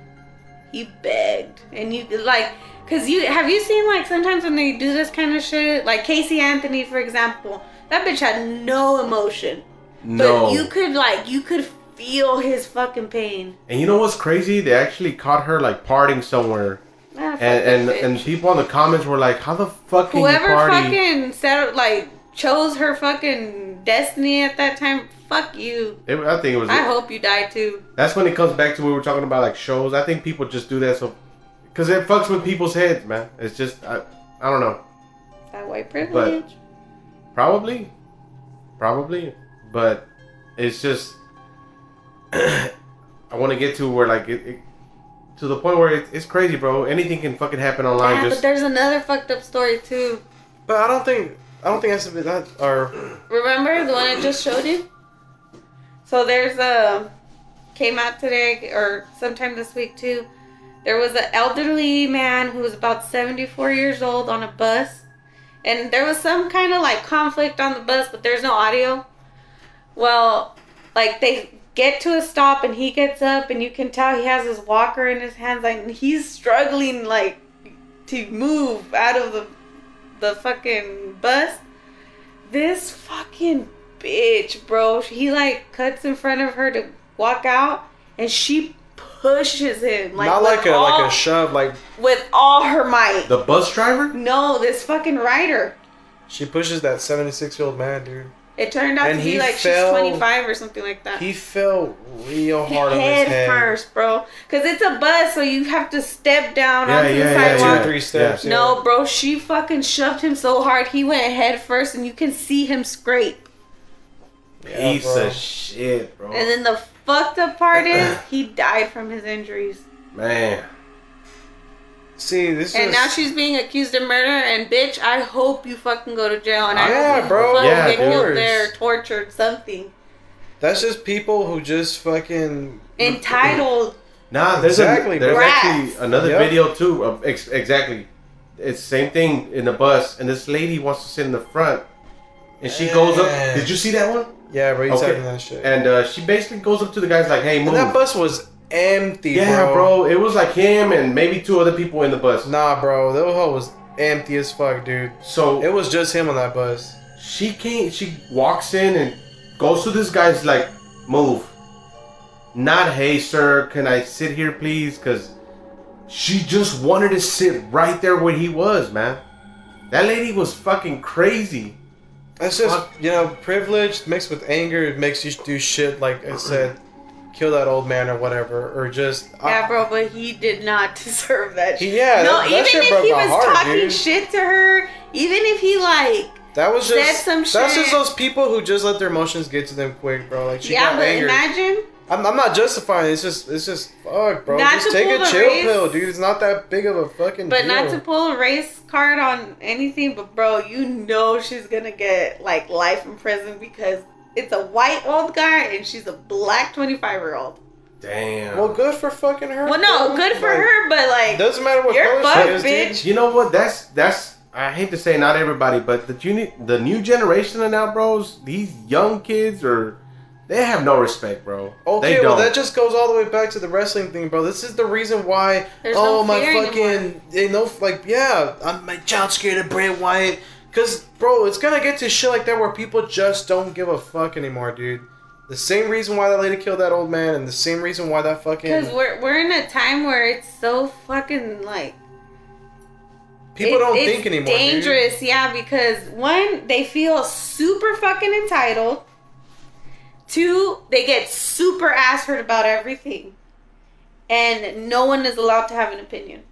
He begged, and you like, cause you have you seen like sometimes when they do this kind of shit, like Casey Anthony, for example, that bitch had no emotion, No. but you could like you could feel his fucking pain. And you know what's crazy? They actually caught her like partying somewhere. Ah, And and, and people in the comments were like, "How the fuck can whoever you party?" fucking set like chose her fucking destiny at that time, fuck you. It- I think it was. I hope you die too. That's when it comes back to what we were talking about, like shows. I think people just do that so, because it fucks with people's heads, man. It's just, I, I don't know. That white privilege. Probably, probably, but it's just. I want to get to where like it, it to the point where it, it's crazy, bro. Anything can fucking happen online. yeah, but there's another fucked up story too. But I don't think I don't think that's be that or Remember the one I just showed you? So there's a came out today or sometime this week too. There was an elderly man who was about 74 years old on a bus, and there was some kind of like conflict on the bus, but there's no audio. Well, like they get to a stop and he gets up and you can tell he has his walker in his hands like he's struggling like to move out of the the fucking bus this fucking bitch, bro. He like cuts in front of her to walk out, and she pushes him like not like a all, like a shove. Like with all her might. the bus driver. No, this fucking rider. she pushes that seventy six year old man, dude. It turned out And to be like fell- she's twenty five or something like that. He fell real hard on his head head. first, bro. Cause it's a bus, so you have to step down Yeah, onto yeah, the yeah, Two or three steps. yeah. No, bro, she fucking shoved him so hard he went head first, and you can see him scrape. Yeah, Piece bro. of shit, bro. And then the fucked up part is he died from his injuries. Man, See, this And is now she's being accused of murder. And bitch, I hope you fucking go to jail. And I Yeah, hope you bro. fucking Yeah, get dude. killed there, tortured, something. that's just people who just fucking Entitled. nah. There's Exactly, a, there's bro. actually another Yep. video too. Of ex- exactly, it's the same thing in the bus, and this lady wants to sit in the front, and she goes up. Did you see that one? Yeah, bro. He's Okay. having that shit. And uh, she basically goes up to the guys like, "Hey, move." And that bus was empty, yeah, bro. bro. It was like him and maybe two other people in the bus. Nah, bro. That hole was empty as fuck, dude. So It was just him on that bus. she came. She walks in and goes to this guy's like, "Move." not hey sir, can I sit here please? Cause she just wanted to sit right there where he was, man. That lady was fucking crazy. It's just you know, privilege mixed with anger it makes you do shit like I said, kill that old man or whatever, or just uh, Yeah, bro, but he did not deserve that shit. Yeah, no, that- that even shit if broke he was heart, talking dude. shit to her, even if he like that was said just some that's shit. just those people who just let their emotions get to them quick, bro. Like she yeah, got but angry. imagine I'm, I'm not justifying. it, It's just it's just fuck, bro. Not just to take a chill race. pill, dude. It's not that big of a fucking. But deal. not to pull a race card on anything, but bro, you know she's gonna get like life in prison because it's a white old guy and she's a black twenty five year old. Damn. Well, good for fucking her. Well, no, bro. good for Like, her, but like Doesn't matter what you're color fucked, she is, bitch. dude. You know what? That's that's. I hate to say not everybody, but the junior, the new generation of now, bros. These young kids are, they have no respect, bro. Okay, they well don't. that just goes all the way back to the wrestling thing, bro. This is the reason why. There's oh no my fear fucking, anymore. they know like yeah, I'm my child scared of Bray Wyatt. Cause bro, it's gonna get to shit like that where people just don't give a fuck anymore, dude. The same reason why that lady killed that old man, and the same reason why that fucking Because we're we're in a time where it's so fucking like people it- don't it's think anymore. dude. Dangerous, yeah. Because one, they feel super fucking entitled. Two, they get super ass hurt about everything, and no one is allowed to have an opinion.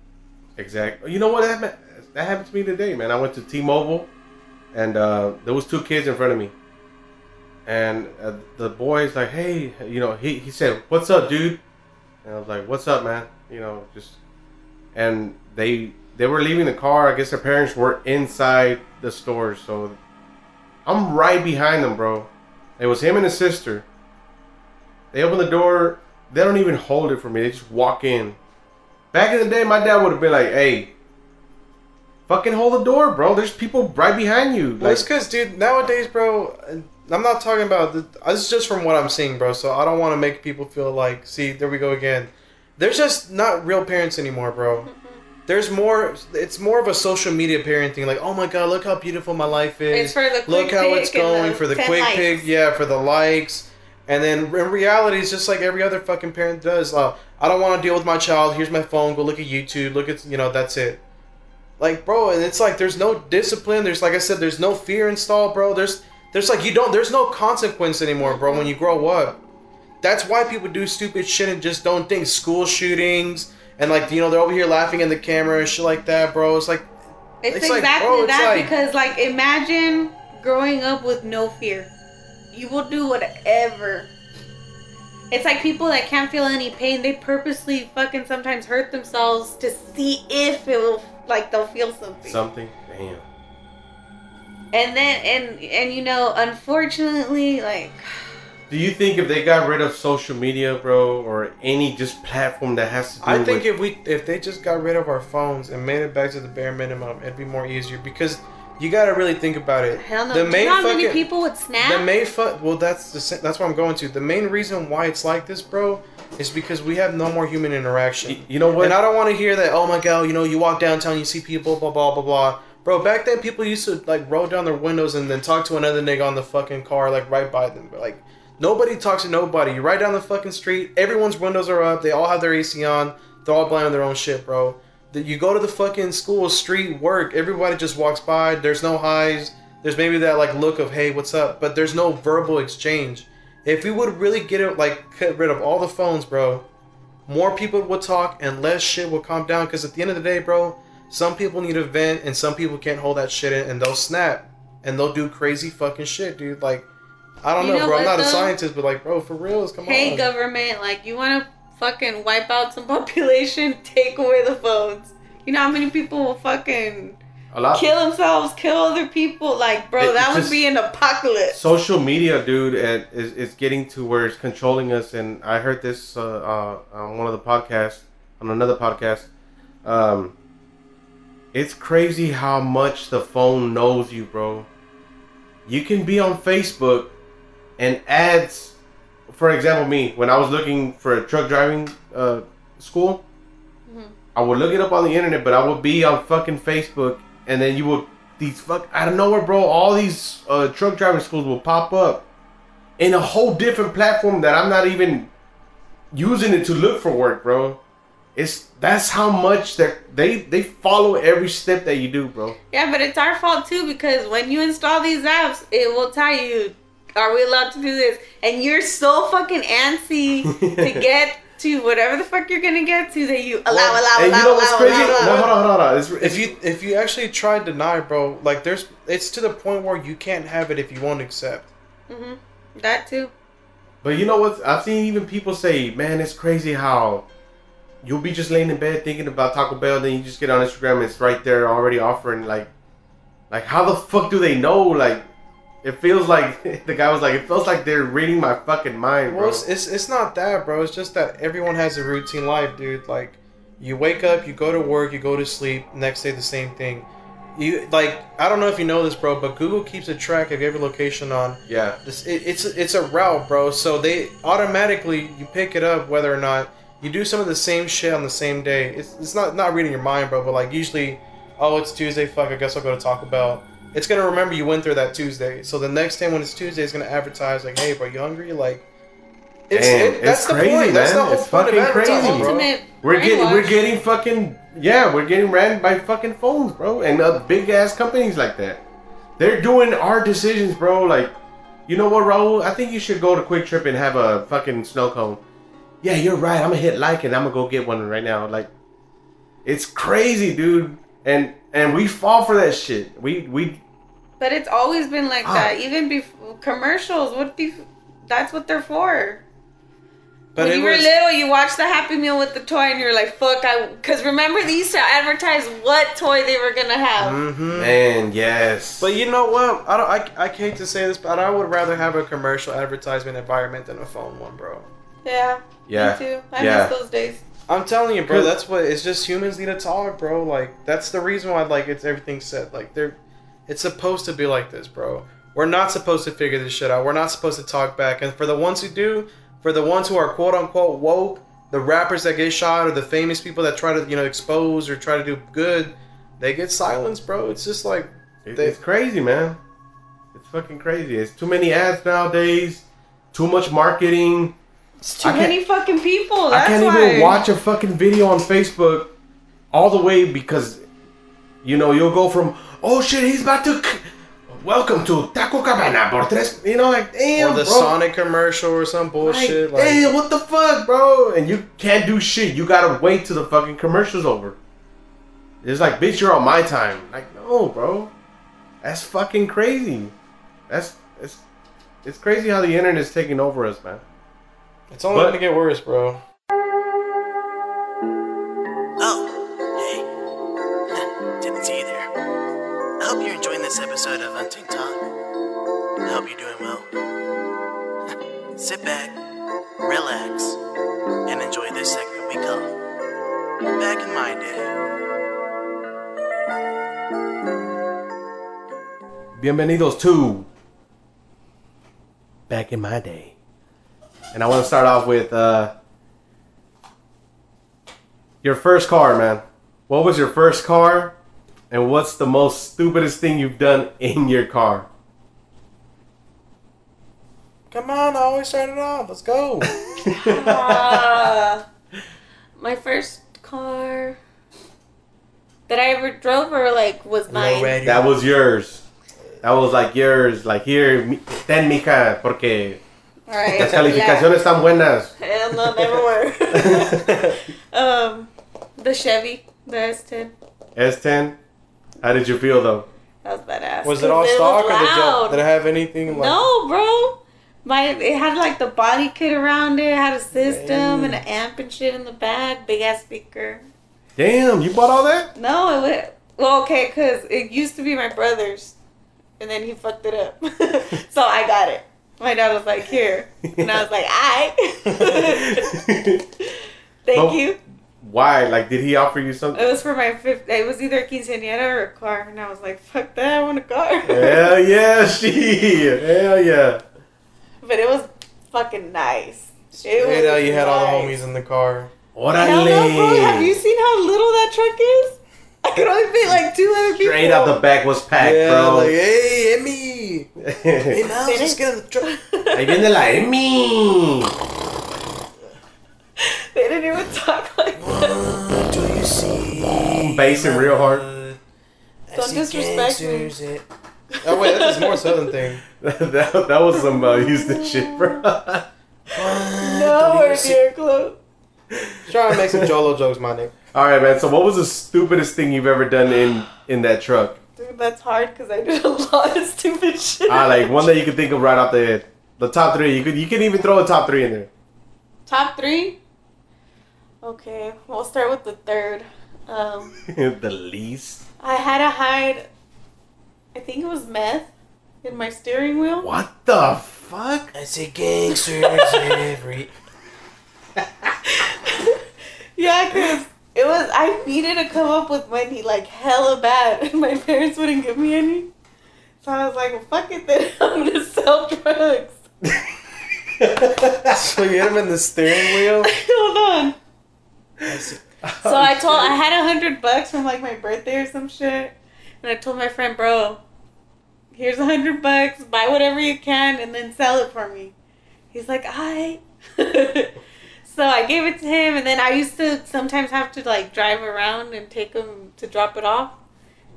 Exactly. You know what happened? That happened to me today, man. I went to T-Mobile, and uh, there was two kids in front of me, and uh, the boy's like, "Hey, you know," he he said, "What's up, dude?" And I was like, "What's up, man?" You know, just and they they were leaving the car. I guess their parents were inside the store, so I'm right behind them, bro. It was him and his sister. They open the door. They don't even hold it for me. They just walk in. Back in the day, my dad would have been like, "Hey, fucking hold the door, bro. There's people right behind you." Well, Like, it's because, dude, nowadays, bro, I'm not talking about the, this is just from what I'm seeing, bro. So I don't want to make people feel like, see, there we go again. There's just not real parents anymore, bro. There's more. It's more of a social media parenting. Like, oh my god, look how beautiful my life is. It's for the look how it's going for the quick likes. pic. Yeah, for the likes. And then in reality, it's just like every other fucking parent does. Uh, I don't want to deal with my child. Here's my phone. Go look at YouTube. Look at you know that's it. Like, bro, and it's like there's no discipline. There's like I said, there's no fear installed, bro. There's there's like you don't there's no consequence anymore, bro. When you grow up, that's why people do stupid shit and just don't think. School shootings and like you know they're over here laughing in the camera and shit like that, bro. It's like It's, It's like, exactly bro, it's that like- because like imagine growing up with no fear. You will do whatever. It's like people that can't feel any pain. They purposely fucking sometimes hurt themselves to see if it will like they'll feel something. something. Damn. and then and and you know, unfortunately, like Do you think if they got rid of social media, bro, or any just platform that has to do I think with if we if they just got rid of our phones and made it back to the bare minimum, it'd be more easier because you gotta really think about it. hell no. The Do you main know how many fucking- people would snap? The main fu- well, that's the sa- that's what I'm going to. The main reason why it's like this, bro, is because we have no more human interaction. Y- you know what? And I don't want to hear that. Oh my god, you know, you walk downtown, you see people, blah blah blah blah. Bro, back then people used to like roll down their windows and then talk to another nigga on the fucking car, like right by them. But like nobody talks to nobody. You ride down the fucking street, everyone's windows are up. They all have their AC on. They're all blaming their own shit, bro. That you go to the fucking school, street, work. Everybody just walks by. There's no highs. There's maybe that like look of hey, what's up, but there's no verbal exchange. If we would really get it like get rid of all the phones, bro, more people would talk and less shit will calm down. Because at the end of the day, bro, some people need a vent and some people can't hold that shit in and they'll snap and they'll do crazy fucking shit, dude. Like, I don't You know, know bro. I'm what, not a scientist, but like, bro, for reals, come hey on. Hey, government, like you want to fucking wipe out some population, take away the phones. You know how many people will fucking a lot. kill themselves, kill other people? Like, bro, It- that would be an apocalypse. social media, dude, and is, is getting to where it's controlling us. And I heard this uh, uh, on one of the podcasts, on another podcast. Um, it's crazy how much the phone knows you, bro. You can be on Facebook and ads. For example, me when I was looking for a truck driving uh, school, I would look it up on the internet, but I would be on fucking Facebook, and then you would these fuck out of nowhere, bro. All these uh, truck driving schools will pop up in a whole different platform that I'm not even using it to look for work, bro. It's that's how much that they they follow every step that you do, bro. Yeah, but it's our fault too because when you install these apps, it will tell you, "Are we allowed to do this?" And you're so fucking antsy to get to whatever the fuck you're gonna get to that you allow, allow, and allow, you know what's allow, crazy? allow, No, allow. hold on, hold on. It's, it's, If you if you actually try deny, bro, like there's it's to the point where you can't have it if you won't accept. Mm-hmm. That too. But you know what? I've seen even people say, "Man, it's crazy how you'll be just laying in bed thinking about Taco Bell, then you just get on Instagram, and it's right there already offering like, like how the fuck do they know? Like, it feels like the guy was like, it feels like they're reading my fucking mind, Well, bro. it's, it's it's not that, bro. It's just that everyone has a routine life, dude. Like, you wake up, you go to work, you go to sleep. Next day, the same thing. You like, I don't know if you know this, bro, but Google keeps a track of every location on. Yeah. This it, it's it's a route, bro. So they automatically you pick it up whether or not you do some of the same shit on the same day. It's it's not not reading your mind, bro. But like usually, oh, it's Tuesday. Fuck, I guess I'll go to Taco Bell. It's gonna remember you went through that Tuesday. So the next time when it's Tuesday, it's gonna advertise like, hey, bro, you hungry? Like, it's Damn, it, that's it's the crazy, point. That's the whole It's point of fucking advertising, crazy. bro. We're getting we're getting fucking yeah, we're getting ran by fucking phones, bro, and uh, big ass companies like that. They're doing our decisions, bro. Like, you know what, Raul? I think you should go to QuikTrip and have a fucking snow cone. Yeah, you're right. I'm gonna hit like and I'm gonna go get one right now. Like, it's crazy, dude. And and we fall for that shit. We we But it's always been like Ah. that. Even before commercials, what be that's what they're for. But when it you were was- little, you watched the Happy Meal with the toy, and you're like, "Fuck!" I because remember they used to advertise what toy they were gonna have. Mm-hmm. man, yes. But you know what? I don't. I, I hate to say this, but I would rather have a commercial advertisement environment than a phone one, bro. Yeah, Yeah. me too. I Yeah. miss those days. I'm telling you, bro. That's what it's just humans need to talk, bro. Like that's the reason why like it's everything said. Like they're, it's supposed to be like this, bro. We're not supposed to figure this shit out. We're not supposed to talk back. And for the ones who do, for the ones who are quote unquote woke, the rappers that get shot or the famous people that try to you know expose or try to do good, they get silenced, bro. It's just like they, it's crazy, man. It's fucking crazy. It's too many ads nowadays. Too much marketing. It's too many fucking people. I can't why. even watch a fucking video on Facebook all the way because you know you'll go from oh shit he's about to c- welcome to Taco Cabana por tres you know like damn or the bro. Sonic commercial or some bullshit. like, Like, damn what the fuck bro and you can't do shit you gotta wait till the fucking commercial's over it's like bitch you're on my time like no bro that's fucking crazy that's it's it's crazy how the internet's taking over us man it's only But- gonna get worse, bro. Oh, hey. Didn't see you there. I hope you're enjoying this episode of Untamed Talk. I hope you're doing well. Sit back, relax, and enjoy this segment we call Back in My Day. Bienvenidos to Back in My Day. And I want to start off with uh, your first car, man. What was your first car? And what's the most stupidest thing you've done in your car? Come on, I always start it off. Let's go. Ah, my first car that I ever drove or like was mine. That was yours. That was like yours. Like here, ten mica, porque All right. las calificaciones están buenas. Hell no, never were. um, the Chevy, the S10. S10. How did you feel though? That was badass. Was it all stock was or did, you, loud. did it have anything like? No, bro. My it had like the body kit around it, had a system and an amp and shit in the back, big ass speaker. Damn, you bought all that? No, it went well. Okay, cause it used to be my brother's, and then he fucked it up, so I got it. My dad was like, "Here," and I was like, "I." Thank Well- you. Why? Like, did he offer you something? It was for my fifth. It was either a quinceañera or a car, and I was like, "Fuck that! I want a car." Hell yeah, she. Hell yeah. but it was fucking nice. It Straight was out, you had all the homies in the car. What Hell no, bro. Have you seen how little that truck is? I could only fit like two other people. Straight out the back was packed, yeah, bro. like, hey, Emmy. Hey, now Finish. let's get in the truck. Ahí viene la Emmy. They didn't even talk like that. Do you see? Basing real hard. I Don't disrespect me. gangsters Oh wait, that's a more southern thing. that, that was some uh, Houston shit, bro. Nowhere near close. Try to make some Jolo jokes, my nigga. All right, man. So, what was the stupidest thing you've ever done in in that truck? Dude, that's hard because I did a lot of stupid shit. Ah, like one that you can think of right off the head. The top three. You could you can even throw a top three in there. Top three? Okay, we'll start with the third. Um, the least. I had to hide, I think it was meth in my steering wheel. What the fuck? I see gangsters every. Yeah, because it was, I needed to come up with money like hella bad, and my parents wouldn't give me any. So I was like, well, fuck it then, I'm gonna sell drugs. So you hit him in the steering wheel. Hold on. So I told I had a hundred bucks from like my birthday or some shit, and I told my friend, bro, here's a hundred bucks, buy whatever you can, and then sell it for me. He's like, I. so I gave it to him, and then I used to sometimes have to like drive around and take him to drop it off.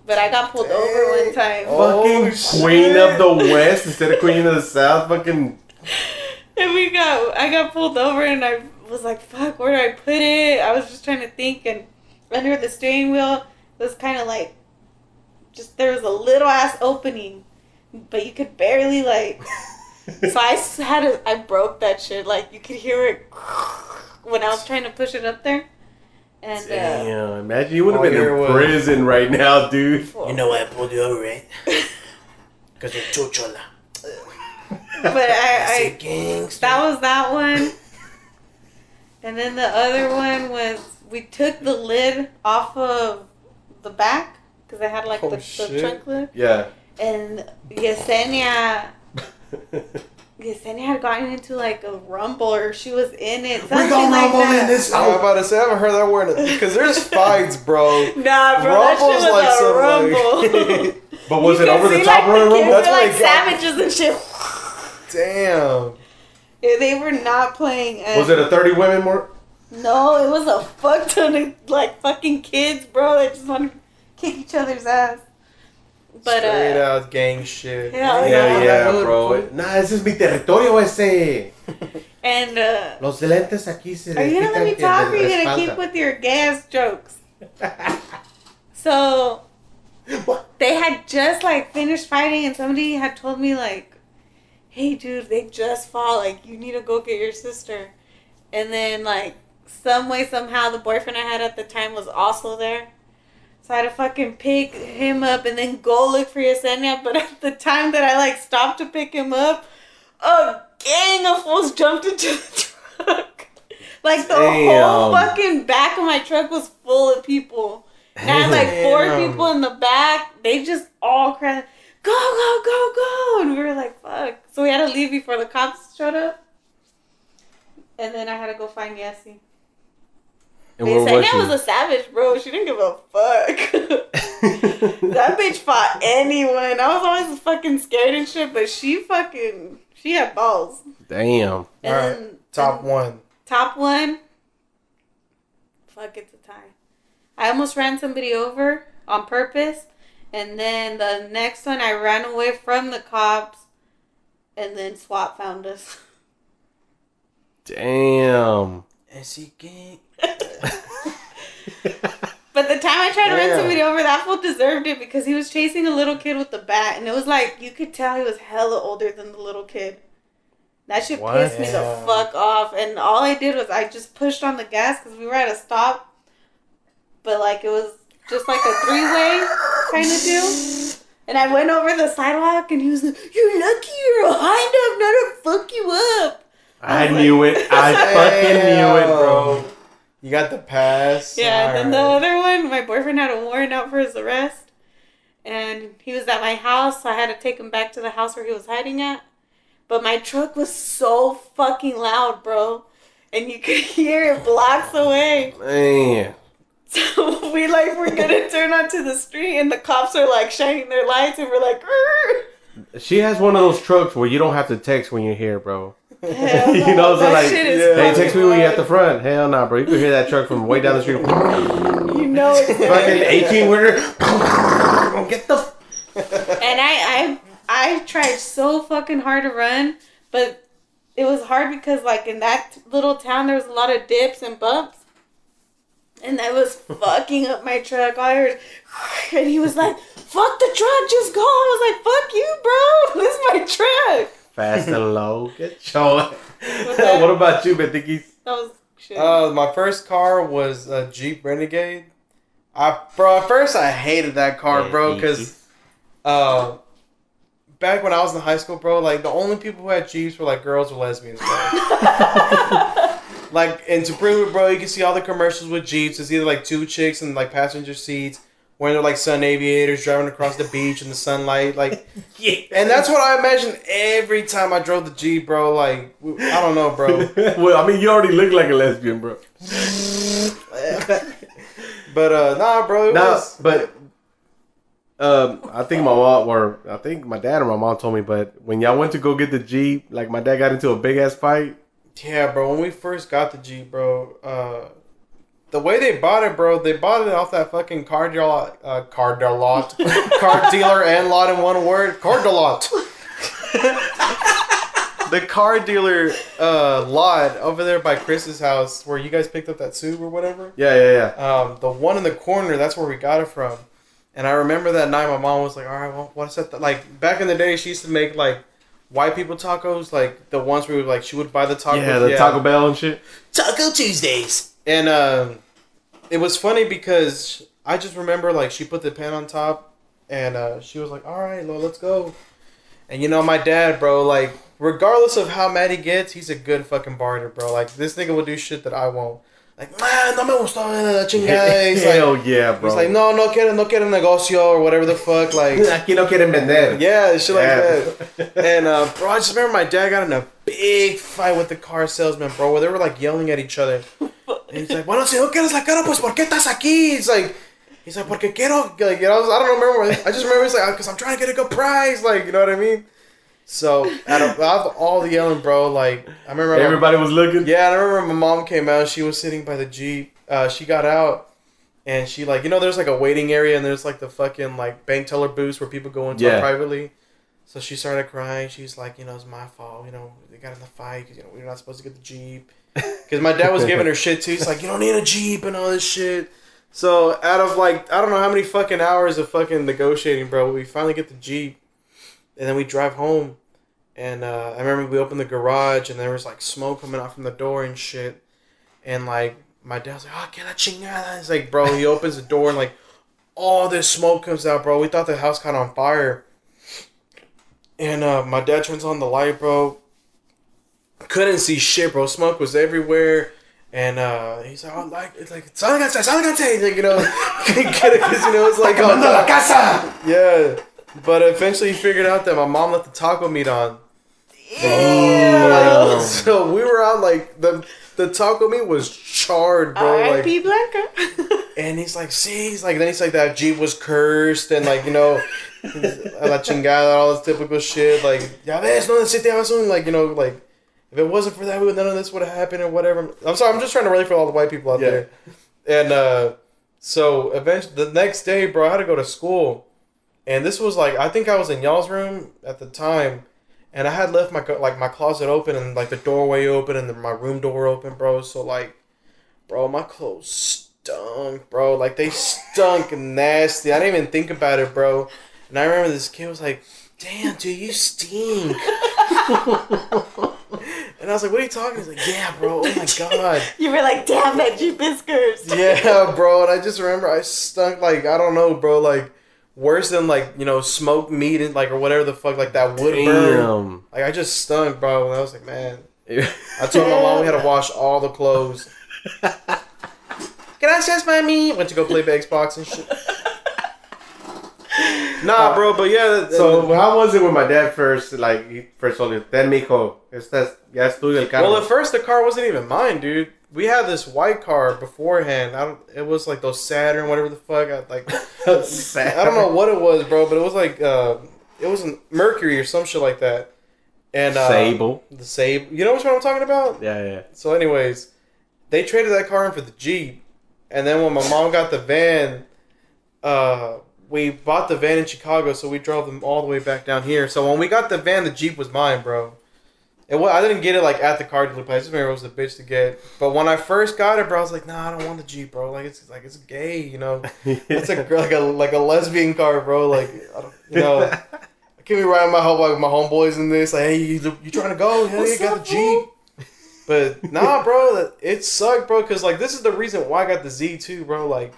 But I got pulled over one time. Oh, fucking Oh, queen of the west instead of queen of the south. Fucking. And we got, I got pulled over and I was like, fuck, where do I put it? I was just trying to think and under the steering wheel was kind of like, just, there was a little ass opening, but you could barely like, so I had to, I broke that shit. Like you could hear it when I was trying to push it up there. And uh, imagine you would have been year in was- prison right now, dude. You know why I pulled you over, right? Because you're chochola. but I, I see I, that was that one. And then the other one was we took the lid off of the back because I had like Oh, the, the trunk lid, Yeah. and Yesenia Yesenia had gotten into like a rumble or she was in it, something like that. I'm about to say I haven't heard that word because there's fights, bro. Nah, bro, that Rumble's shit was like a some, rumble. like- But was You it over the top like, of the the rumble? That's were, what like it got- savages and shit. Damn. Yeah, they were not playing. And Was it a 30 women more? No, it was a fuck ton of like fucking kids, bro. They just want to kick each other's ass. But Straight uh, out gang shit. Hell Yeah, yeah. yeah, bro. Nah, ese es mi territorio ese. and uh, Los lentes aquí se are you gonna let me talk, or are you gonna keep with your gas jokes? So they had just like finished fighting, and somebody had told me like, "Hey, dude, they just fought. Like, you need to go get your sister." And then like some way somehow the boyfriend I had at the time was also there. So I had to fucking pick him up and then go look for Yesenia. But at the time that I like stopped to pick him up, a gang of fools jumped into the truck. Like the whole fucking back of my truck was full of people. And I had like four Damn. people in the back. They just all cried, "Go, go, go, go!" And we were like, "Fuck!" So we had to leave before the cops showed up. And then I had to go find Yessie. And They where said was that was a savage, bro. She didn't give a fuck. that bitch fought anyone. I was always fucking scared and shit, but she fucking she had balls. Damn. And Alright, then- Top and one. top one. Fuck, it's a tie. I almost ran somebody over on purpose, and then the next one I ran away from the cops, and then SWAT found us. Damn. I see gang. But the time I tried to run somebody over, that fool deserved it because he was chasing a little kid with the bat, and it was like you could tell he was hella older than the little kid. That shit What? pissed me the Yeah. fuck off, and all I did was I just pushed on the gas because we were at a stop, but like it was just like a three way kind of deal. And I went over the sidewalk, and he was like, "You're lucky you're behind up, not to fuck you up." I knew it. I fucking knew it, bro. You got the pass. Yeah, and then the other one, my boyfriend had a warrant out for his arrest. And he was at my house, so I had to take him back to the house where he was hiding at. But my truck was so fucking loud, bro. And you could hear it blocks away. Man. So we like we're gonna turn onto the street and the cops are like shining their lights and we're like "Grr." She has one of those trucks where you don't have to text when you're here, bro. Hell you know, so that like, shit is hey, fucking text me when you're at the front. Hell no, bro. You could hear that truck from way down the street. You know it's Fucking 18 wheeler. Get the. F- And I, I, I tried so fucking hard to run, but it was hard because like in that little town there was a lot of dips and bumps, and that was fucking up my truck. All I heard, and he was like, "Fuck the truck, just go." I was like, "Fuck you, bro. This is my truck." Fast and low. Get your. that? what about you, Bentinky? That was shit. Uh, my first car was a Jeep Renegade. I bro, at first I hated that car, bro, because uh, back when I was in high school, bro, like the only people who had Jeeps were like girls or lesbians, bro. like, in to prove bro, you can see all the commercials with Jeeps. It's either like two chicks and like passenger seats. Wearing their like sun aviators, driving across the beach in the sunlight, like, and that's what I imagine every time I drove the Jeep, bro. Like, I don't know, bro. well, I mean, you already look like a lesbian, bro. But uh, nah, bro. It No, was, but um, I think my mom, or I think my dad or my mom told me, but when y'all went to go get the Jeep, like my dad got into a big ass fight. Yeah, bro. When we first got the Jeep, bro, uh, the way they bought it, bro, they bought it off that fucking car dealer, lot, uh, car dealer lot, car dealer and lot in one word, car dealer lot. the car dealer uh, lot over there by Chris's house, where you guys picked up that Sub or whatever. Yeah, yeah, yeah. Um, the one in the corner, that's where we got it from. And I remember that night, my mom was like, "All right, well, what's that?" Like back in the day, she used to make like white people tacos, like the ones where we, like she would buy the tacos. Yeah, the Taco Bell and shit. Taco Tuesdays. And um, it was funny because I just remember like she put the pan on top, and uh, she was like, "All right, well, let's go." And you know, my dad, bro, like regardless of how mad he gets, he's a good fucking barter, bro. Like this nigga will do shit that I won't. Like, man, no me gustó la chingada. He's Hell like, yeah, bro. he's like, no, no quiere, no quiere negocio or whatever the fuck. Like, Aquí no quieren vender. yeah, shit like that. And uh, bro, I just remember my dad got in a big fight with the car salesman, bro, where they were like yelling at each other. And he's like, bueno, si no quieres la cara, pues, ¿por qué estás aquí? He's like, he's like, porque quiero, like, you know, I don't remember. I just remember he's like, because I'm trying to get a good price, like, you know what I mean? So out of, out of all the yelling, bro, like, I remember my- Everybody was looking. yeah, I remember my mom came out. She was sitting by the Jeep. Uh, she got out, and she like you know there's like a waiting area, and there's like the fucking like bank teller booths where people go into Yeah. privately. So she started crying. She's like, you know, it's my fault. You know, they got in the fight because you know we are not supposed to get the Jeep. Because my dad was giving her shit too. He's like, you don't need a Jeep and all this shit. So out of like I don't know how many fucking hours of fucking negotiating, bro, we finally get the Jeep, and then we drive home. And uh, I remember we opened the garage and there was like smoke coming out from the door and shit. And like my dad's like, "Oh, que la chingada!" He's like, bro, he opens the door and like all this smoke comes out, bro. We thought the house caught on fire. And uh, my dad turns on the light, bro. Couldn't see shit, bro. Smoke was everywhere. And uh, he's like, oh, like, it's like, salganse, salganse, like, you know, get it, because, you know, it's like, oh, casa. yeah. But eventually he figured out that my mom left the taco meat on. Damn. So we were out like the the taco meat was charred, bro. Like, R.I.P. Blanca. and he's like, see, he's like, then he's like, that Jeep was cursed, and like, you know, a la chingada, all this typical shit. Like, ya ves, no necesitamos un, like, you know, like, if it wasn't for that, we would- none of this would have happened or whatever. I'm sorry, I'm just trying to relate for all the white people out Yeah. there. And uh, so eventually, the next day, bro, I had to go to school, and this was like, I think I was in y'all's room at the time. And I had left my like my closet open and like the doorway open and the, my room door open, bro. So like, bro, my clothes stunk, bro. Like they stunk nasty. I didn't even think about it, bro. And I remember this kid was like, "Damn, dude, you stink." and I was like, "What are you talking?" He's like, "Yeah, bro. Oh my god." you were like, damn, that Jeep is. Yeah, bro. And I just remember I stunk like I don't know, bro. Like worse than like you know smoked meat and like or whatever the fuck like that wood burn. Damn. Like I just stunk, bro. And I was like, man. I told my mom we had to wash all the clothes. Gracias, mommy. Went to go play Xbox and shit. Nah, bro, but yeah. So how was it with my dad first like he first told you? Ten mijo, estás ya es tuyo el carro. well, at first the car wasn't even mine, dude. We had this white car beforehand. I don't. It was like those Saturn, whatever the fuck. I, like I don't know what it was, bro, but it was like uh, it was a Mercury or some shit like that. and uh, Sable. the Sable. You know which one I'm talking about? Yeah, yeah. So, anyways, they traded that car in for the Jeep, and then when my mom got the van, uh, we bought the van in Chicago, so we drove them all the way back down here. So when we got the van, the Jeep was mine, bro. It was, I didn't get it like at the car dealer place. I remember it was a bitch to get. But when I first got it, bro, I was like, nah, I don't want the Jeep, bro. Like it's like it's gay, you know. It's a like a like a lesbian car, bro. Like I don't, you know. I can't be riding my whole like my homeboys in this. Like, hey, you, you trying to go? Yeah, you got the Jeep. But nah, bro, it sucked, bro. Cause like this is the reason why I got the Z too, bro. Like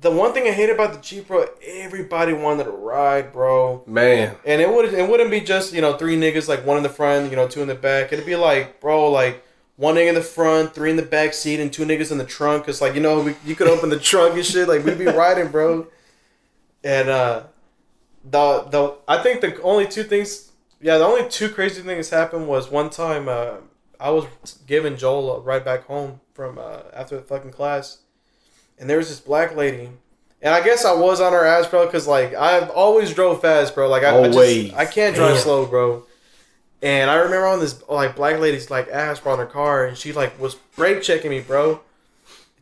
the one thing I hate about the Jeep, bro, everybody wanted to ride, bro. Man. And it would it wouldn't be just you know three niggas like one in the front, you know two in the back. It'd be like, bro, like one nigga in the front, three in the back seat, and two niggas in the trunk. Cause like you know we, you could open the trunk and shit. Like we'd be riding, bro. And uh, the the I think the only two things, yeah, the only two crazy things happened was one time uh, I was giving Joel a ride back home from uh, after the fucking class, and there was this black lady. And I guess I was on her ass, bro, because like I've always drove fast, bro. Like I, I, just, I can't drive Damn. slow, bro. And I remember on this like black lady's like ass, bro, in her car, and she like was brake checking me, bro,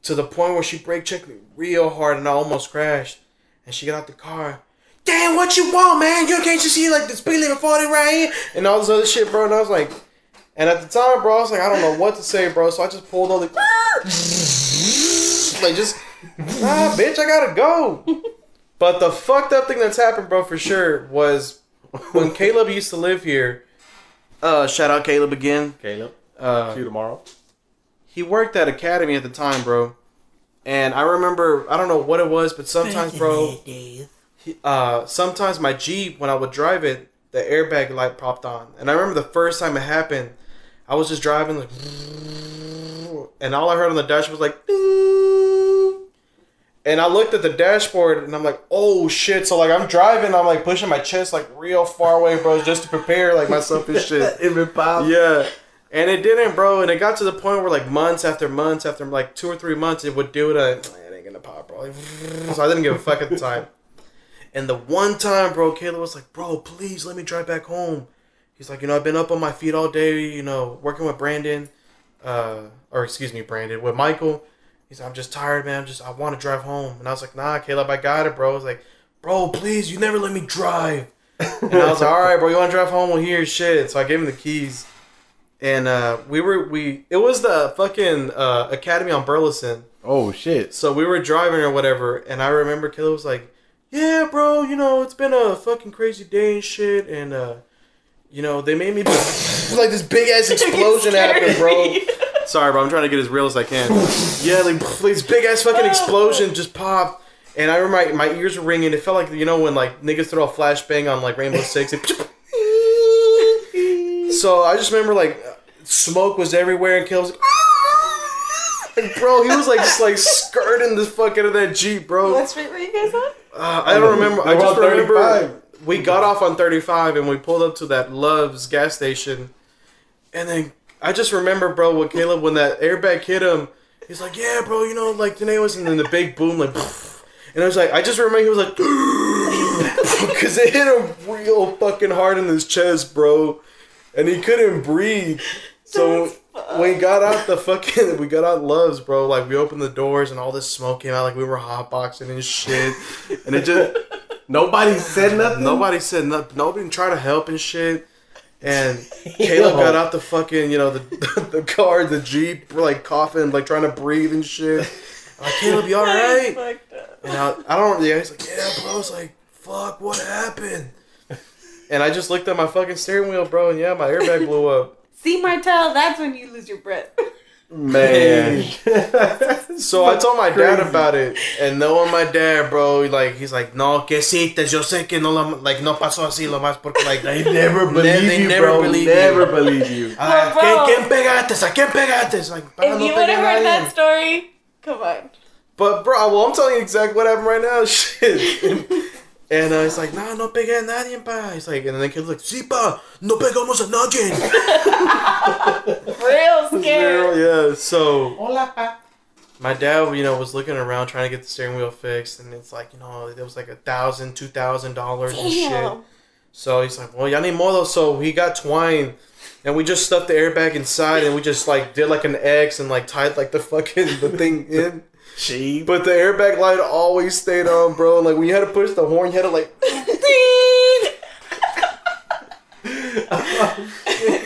to the point where she brake checked me real hard, and I almost crashed. And she got out the car. Damn, what you want, man? You can't you see like the speed limit forty right here, and all this other shit, bro. And I was like, and at the time, bro, I was like, I don't know what to say, bro. So I just pulled all the like just nah, bitch, I gotta go. But the fucked up thing that's happened, bro, for sure, was when Caleb used to live here. Uh, shout out Caleb again. Caleb. Uh, See you tomorrow. he worked at Academy at the time, bro. And I remember, I don't know what it was, but sometimes, bro, he, uh, sometimes my Jeep, when I would drive it, the airbag light popped on. And I remember the first time it happened, I was just driving, like, and all I heard on the dash was like, "Ding." And I looked at the dashboard, and I'm like, oh shit. So, like, I'm driving, I'm like pushing my chest, like, real far away, bro, just to prepare, like, myself and shit. It pops. Yeah. And it didn't, bro. And it got to the point where, like, months after months after, like, two or three months, it would do it. I, it ain't gonna pop, bro. Like, so I didn't give a fuck at the time. And the one time, bro, Caleb was like, bro, please let me drive back home. He's like, you know, I've been up on my feet all day, you know, working with Brandon, uh, or excuse me, Brandon, with Michael. He's like, I'm just tired, man. I'm just, I want to drive home. And I was like, nah, Caleb, I got it, bro. I was like, bro, please, you never let me drive. And I was like, all right, bro, you want to drive home? Well, here's shit. So I gave him the keys. And uh, we were, we, it was the fucking uh, Academy on Burleson. Oh shit. So we were driving or whatever, and I remember Caleb was like, "Yeah, bro, you know it's been a fucking crazy day and shit, and uh, you know they made me like this big ass explosion happened, bro. Sorry, bro, I'm trying to get as real as I can. Yeah, like this big ass fucking explosion just popped, and I remember my, my ears were ringing. It felt like you know when like niggas throw a flashbang on like Rainbow Six. It, so I just remember like smoke was everywhere, and Caleb was like. Like, bro, he was like just like skirting the fuck out of that Jeep, bro. What street were you guys on? Uh, I don't remember. I They were just remember 35. we got off on 35 and we pulled up to that Love's gas station. And then I just remember, bro, with Caleb, when that airbag hit him, he's like, yeah, bro, you know, like, today was, and then the big boom, like, and I was like, I just remember he was like, because it hit him real fucking hard in his chest, bro. And he couldn't breathe. So when we got out the fucking, we got out Love's, bro. Like we opened the doors and all this smoke came out, like we were hotboxing and shit. And it just Nobody said nothing. nobody said nothing. Nobody tried to help and shit. And Caleb got out the fucking, you know, the the car, the jeep, like coughing, like trying to breathe and shit. I'm like Caleb, you all right? Fucked up. And I, I don't. Yeah, he's like, yeah, bro. I was like, fuck, what happened? And I just looked at my fucking steering wheel, bro, and yeah, my airbag blew up. See Martel, that's when you lose your breath. Man. So I told my dad Crazy. about it, and knowing my dad, bro, like he's like, no, que citas, yo sé que no, la, like no pasó así, lo más porque like They never believe they you, never bro. believe you. never believe you. Ah, Bro, ¿quién, bro. ¿Quién pegaste? ¿A quién pegaste? Like, "Pa, if no you would pegué have heard that story, come on. But bro, well, I'm telling you exactly what happened right now. Shit. And, and uh, he's like, nah, no pegué a nadie, pa. He's like, and then the kid's like, sí, pa, no pegamos a nadie. Real scared. yeah. So, Hola, pa. my dad, you know, was looking around trying to get the steering wheel fixed, and it's like, you know, it was like a thousand, two thousand dollars and shit. Damn. So he's like, well, ya ni modo. So he got twine, and we just stuffed the airbag inside, and we just like did like an X and like tied like the fucking the thing in. She. But the airbag light always stayed on, bro. Like when you had to push the horn, you had to like.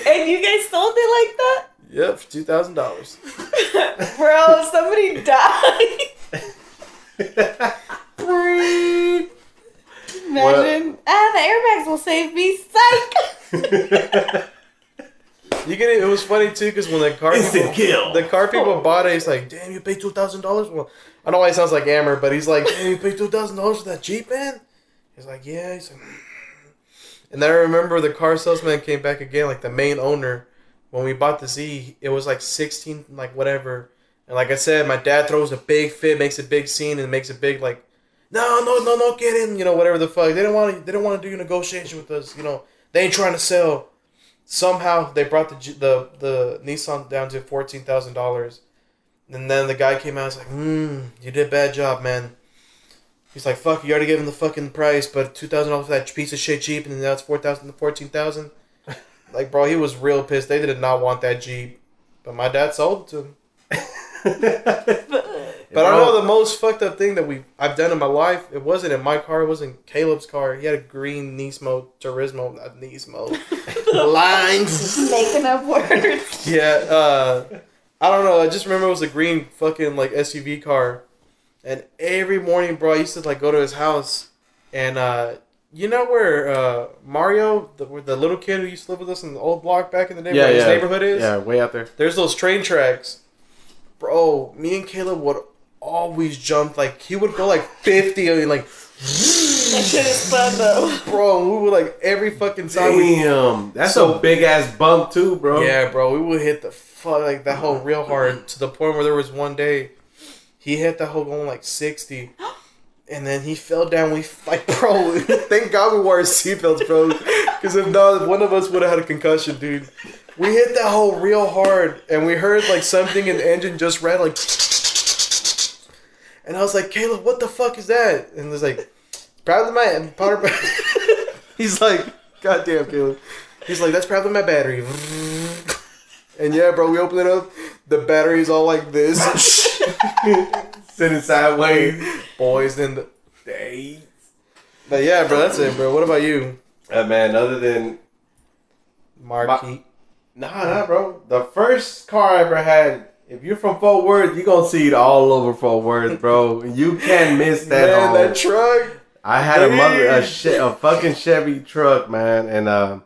and you guys sold it like that? Yep, for two thousand dollars. Bro, somebody died. Imagine. Ah, the airbags will save me. Psych. You get it. It was funny too because when the car Instant people, kill. the car people oh. bought it, he's like, "Damn, you paid two thousand dollars." Well, I don't know why he sounds like Amber, but he's like, "Damn, you paid two thousand dollars for that Jeep, man." He's like, "Yeah." He's like, mm. and then I remember the car salesman came back again, like the main owner. When we bought the Z, it was like sixteen, like whatever. And like I said, my dad throws a big fit, makes a big scene, and makes a big like, no, no, no, no, get in, you know, whatever the fuck. They didn't want to, they didn't want to do negotiation with us, you know. They ain't trying to sell somehow they brought the the the Nissan down to fourteen thousand dollars, and then the guy came out and was like, "Hmm, you did a bad job, man." He's like, "Fuck, you already gave him the fucking price, but two thousand dollars for that piece of shit Jeep, and now it's four thousand to fourteen thousand. Like, bro, he was real pissed. They did not want that Jeep, but my dad sold it to him. But I know the most fucked up thing that we I've done in my life. It wasn't in my car. It wasn't Caleb's car. He had a green Nismo Turismo, not Nismo. Lines. Making up words. Yeah, uh, I don't know. I just remember it was a green fucking like SUV car, and every morning, bro, I used to like go to his house, and uh, you know where uh, Mario, the, where the little kid who used to live with us in the old block back in the day, Yeah, where his neighborhood is. Yeah, way out there. There's those train tracks, bro. Me and Caleb would always jumped. like he would go like fifty and like, That shit is fun though. bro. We would like every fucking time we Damn, that's So- a big ass bump too, bro. Yeah, bro, we would hit the fuck like that hole real hard to the point where there was one day he hit the hole going like sixty, and then he fell down. We like, bro, thank God we wore our seatbelts, bro, because if not, one of us would have had a concussion, dude. We hit that hole real hard, and we heard like something in the engine just ran like, and I was like, Caleb, what the fuck is that? And was like, probably my powder. He's like, God damn, Caleb. He's like, that's probably my battery. And yeah, bro, we open it up. The battery's all like this. Sitting sideways. Boys in the days. But yeah, bro, that's it, bro. What about you, Uh, man, other than Marquis? nah, nah, bro. The first car I ever had. If you're from Fort Worth, you're gonna see it all over Fort Worth, bro. You can't miss that. Man, home. that truck. I had a mother a, che- a fucking Chevy truck, man, and uh,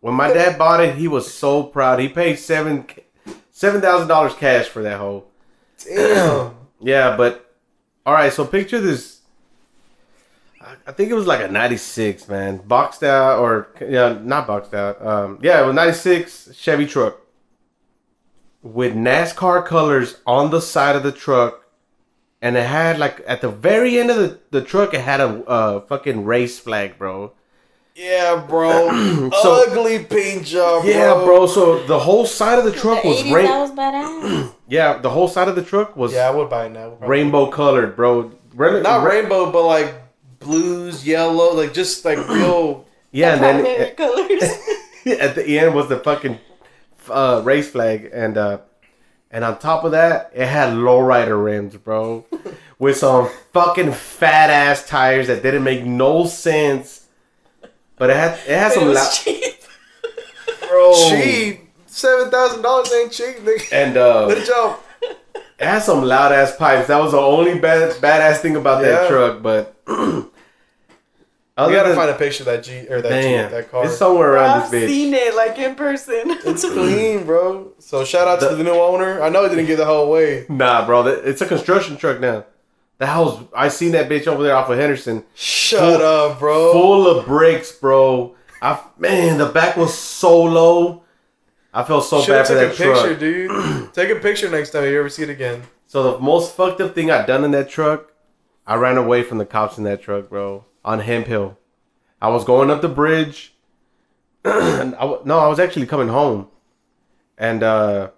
when my dad bought it, he was so proud. He paid seven seven thousand dollars cash for that whole. Damn. Yeah, but all right. So picture this. I- I think it was like a '96, man, boxed out or yeah, not boxed out. Um, yeah, it was '96 Chevy truck with NASCAR colors on the side of the truck, and it had like at the very end of the, the truck, it had a uh, fucking race flag, bro. Yeah, bro. So- Ugly paint job, bro. Yeah, bro. So the whole side of the truck the was 80s, rain- that was badass. Yeah, the whole side of the truck was Yeah, I would buy it now. probably. rainbow colored, bro. Re- Not re- rainbow, but like blues, yellow, like just like real. Yeah, and then Primary colors. at the end was the fucking uh, race flag, and uh, and on top of that, it had lowrider rims, bro, with some fucking fat ass tires that didn't make no sense. But it had it had it some was loud, cheap. bro, Cheap. Seven thousand dollars ain't cheap, nigga. and uh, Good job. it had some loud ass pipes. That was the only bad badass thing about that truck. But You other gotta than find a picture of that G or that damn, Jeep, that car. it's somewhere around I've this bitch. seen it like in person. It's clean, bro. So shout out The- to the new owner. I know he didn't get the whole away. Nah, bro, it's a construction truck now. The house, I seen that bitch over there off of Henderson, Shut up, bro. full of bricks, bro. I man, the back was so low. I felt so Should bad for take that a picture, truck. dude. take a picture next time you ever see it again. So the most fucked up thing I done in that truck, I ran away from the cops in that truck, bro, on Hemphill. I was going up the bridge. and I w- no, I was actually coming home, and uh,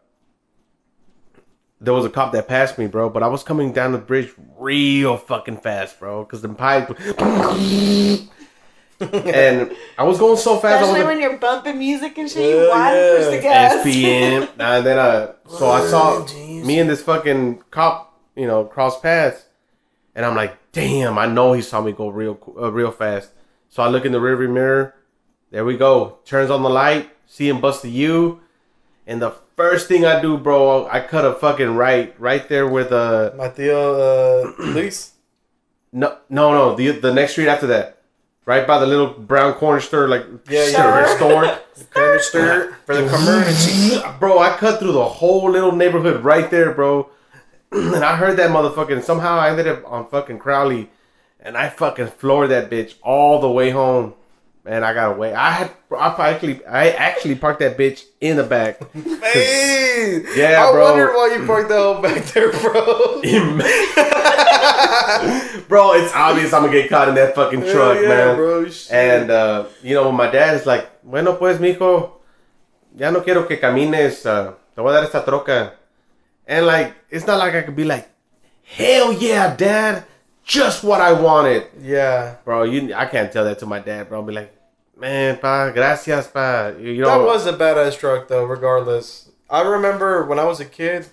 there was a cop that passed me, bro. But I was coming down the bridge real fucking fast, bro, because the pipe. and I was going so fast. Especially was when you're bumping music and shit, you Yeah, want to yeah. push the gas. SPM. and then uh, so I saw me and this fucking cop, you know, cross paths, and I'm like, damn, I know he saw me go real, uh, real fast. So I look in the rearview mirror. There we go. Turns on the light. See him bust the U, and the first thing I do, bro, I cut a fucking right, right there with uh, My Theo, uh, Luis. no, no, no, the the next street after that, right by the little brown corner store, like Yeah, store, yeah. store. Corner stir for the community. bro, I cut through the whole little neighborhood right there, bro. and I heard that motherfucker. And somehow I ended up on fucking Crowley, and I fucking floored that bitch all the way home. Man, I got away. I had I actually I actually parked that bitch in the back. Hey, Yeah, I bro. wondered why you parked the hell back there, bro. bro, it's obvious I'm gonna get caught in that fucking truck, yeah, man. bro. And uh, you know, my dad is like, bueno pues, mijo, ya no quiero que camines, uh, te voy a dar esta troca. And like, it's not like I could be like, hell yeah, dad, just what I wanted, yeah, bro. You, I can't tell that to my dad, bro. I'll be like, man, pa, gracias, pa. You you know, that was a badass truck though. Regardless, I remember when I was a kid,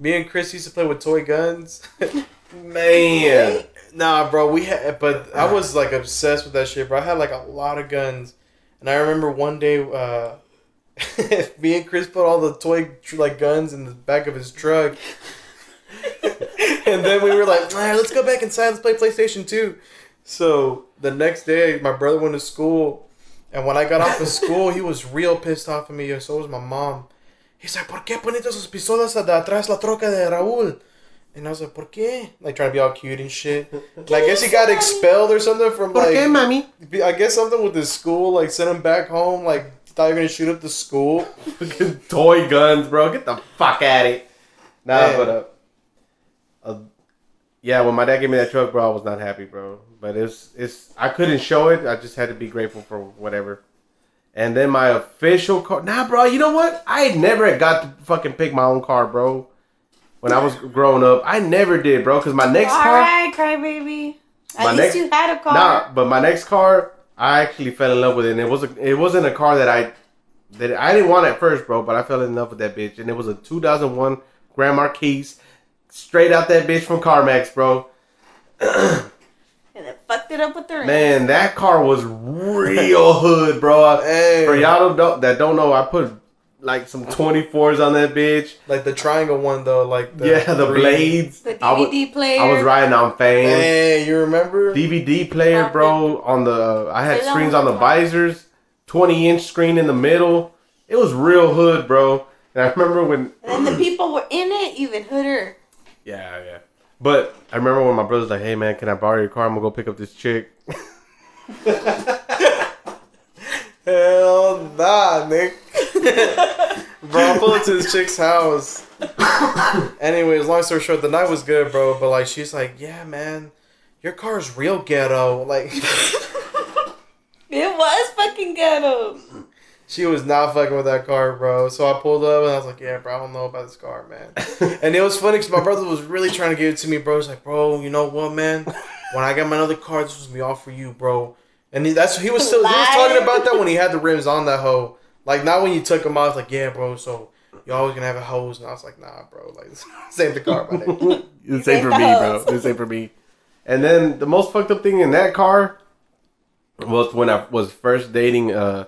me and Chris used to play with toy guns. man. Nah, bro, we had, but I was like obsessed with that shit, bro. I had like a lot of guns, and I remember one day, uh, me and Chris put all the toy tr- like guns in the back of his truck, and then we were like, "All right, let's go back inside. Let's play PlayStation 2. So the next day, my brother went to school, and when I got off of school, he was real pissed off at me, and so was my mom. He's like, ¿por qué poniste sus pistolas de atrás la troca de Raúl? And I was like, ¿por qué? Like trying to be all cute and shit. And I guess he got expelled or something from like. ¿Por qué, mami? I guess something with his school, like sent him back home. Like thought you were gonna shoot up the school. Fucking toy guns, bro. Get the fuck at it. Nah, Man. but uh, uh, yeah, when my dad gave me that truck, bro, I was not happy, bro. But it's it's I couldn't show it. I just had to be grateful for whatever. And then my official car. Nah, bro. You know what? I never got to fucking pick my own car, bro. When I was growing up, I never did, bro. Cause my next All car. right, crybaby. At My least next- you had a car. Nah, but my next car, I actually fell in love with it. And it was a, it wasn't a car that I that I didn't want at first, bro. But I fell in love with that bitch, and it was a 2001 Grand Marquis, straight out that bitch from CarMax, bro. And it fucked it up with the rim. Man, that car was real hood, bro. Hey. For y'all don't, that don't know, I put like some 24s on that bitch. Like the triangle one though, like the yeah, the three- blades. The I was, DVD player. I was riding on fans. Hey, you remember? DVD player, bro. On the I had screens on the visors, twenty inch screen in the middle. It was real hood, bro. And I remember when, And the people were in it, even hooder. yeah, yeah. But I remember when my brother's like, "Hey, man, can I borrow your car? I'm gonna go pick up this chick." Hell nah, Nick. bro, pulled into this chick's house. Anyways, long story short, the night was good, bro. But like, she's like, "Yeah, man, your car's real ghetto." Like, It was fucking ghetto. she was not fucking with that car, bro. So I pulled up and I was like, "Yeah, bro, I don't know about this car, man." and it was funny because my brother was really trying to give it to me, bro. He's like, "Bro, you know what, man? When I got my other car, this was gonna be all for you, bro." And he, that's he was still he was talking about that when he had the rims on that hoe. Like not when you took them off. Like yeah, bro. So you always gonna have a hose. And I was like, nah, bro. Like save the car, my nigga. It's the same for me, bro. It's the same for me. And then the most fucked up thing in that car was when I was first dating uh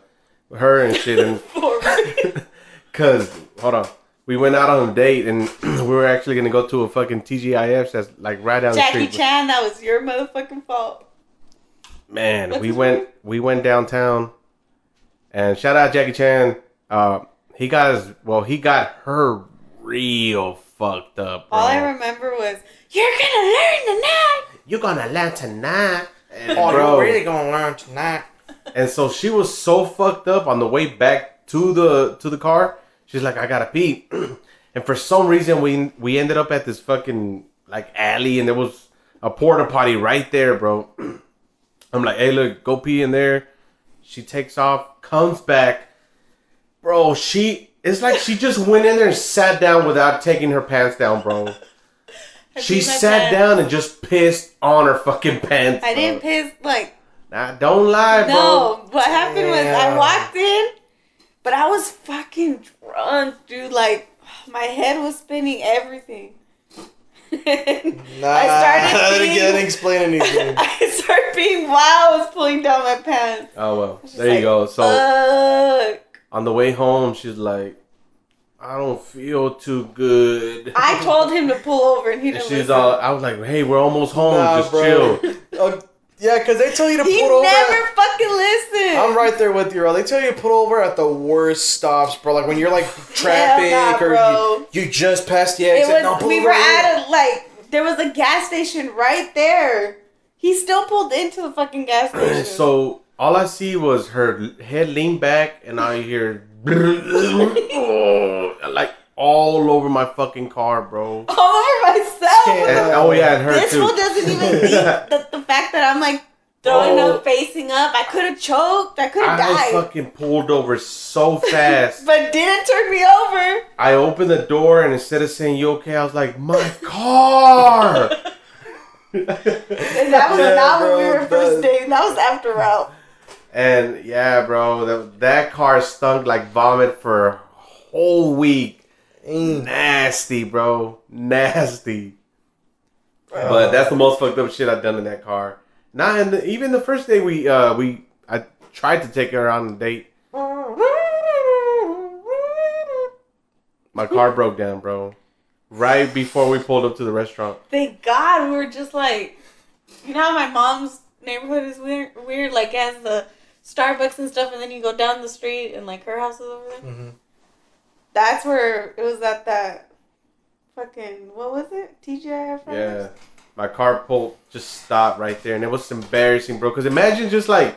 her and shit, and cause hold on, we went out on a date and we were actually gonna go to a fucking TGIF that's like right down the Jackie street. Chan, that was your motherfucking fault. Man, What's we his went name? we went downtown, and shout out Jackie Chan. Uh, he got his well, he got her real fucked up. Bro. All I remember was, you're gonna learn tonight. You're gonna learn tonight, and oh, bro. you're really gonna learn tonight. And so she was so fucked up on the way back to the to the car. She's like, I gotta pee. and for some reason, we we ended up at this fucking like alley, and there was a porta potty right there, bro. I'm like, hey, look, go pee in there. She takes off, comes back, bro. She it's like she just went in there and sat down without taking her pants down, bro. She sat down and just pissed on her fucking pants. I bro. didn't piss like Nah, don't lie, bro. No, what happened was I walked in, but I was fucking drunk, dude. Like my head was spinning, everything. Nah, I started being- I didn't explain anything. I started being wild. I was pulling down my pants. Oh well, there you like, go. So Fuck. on the way home, she's like, "I don't feel too good." I told him to pull over, and he And didn't she's listen. all, I was like, "Hey, we're almost home. Nah, Just bro. chill." Uh, Yeah, because they tell you to he pull over. never fucking listened. I'm right there with you, bro. They tell you to pull over at the worst stops, bro. Like when you're like traffic nah, or you, you just passed the It exit. no, was. pull We over were here. at a like. There was a gas station right there. He still pulled into the fucking gas station. so all I see was her head lean back, and I hear like all over my fucking car, bro. all over myself. And, oh yeah, and her This too. fool doesn't even think the, the fact that I'm like throwing Oh. up, facing up. I could have choked. I could have died. I died. fucking pulled over so fast. but didn't turn me over. I opened the door, and instead of saying "You okay," I was like, "My car." And that was Yeah, not when we were first dating. That was after route. And yeah, bro, that, that car stunk like vomit for a whole week. Mm. Nasty, bro. Nasty. But that's the most fucked up shit I've done in that car. Not in the, even the first day we uh we I tried to take her on a date. My car broke down, bro. Right before we pulled up to the restaurant. Thank God we were just like, you know how my mom's neighborhood is weird, weird like it has the Starbucks and stuff, and then you go down the street and like her house is over there. Mhm. That's where it was at that fucking what was it? TGI Fridays? Yeah. My car pulled just stopped right there and it was embarrassing, bro. Cause imagine just like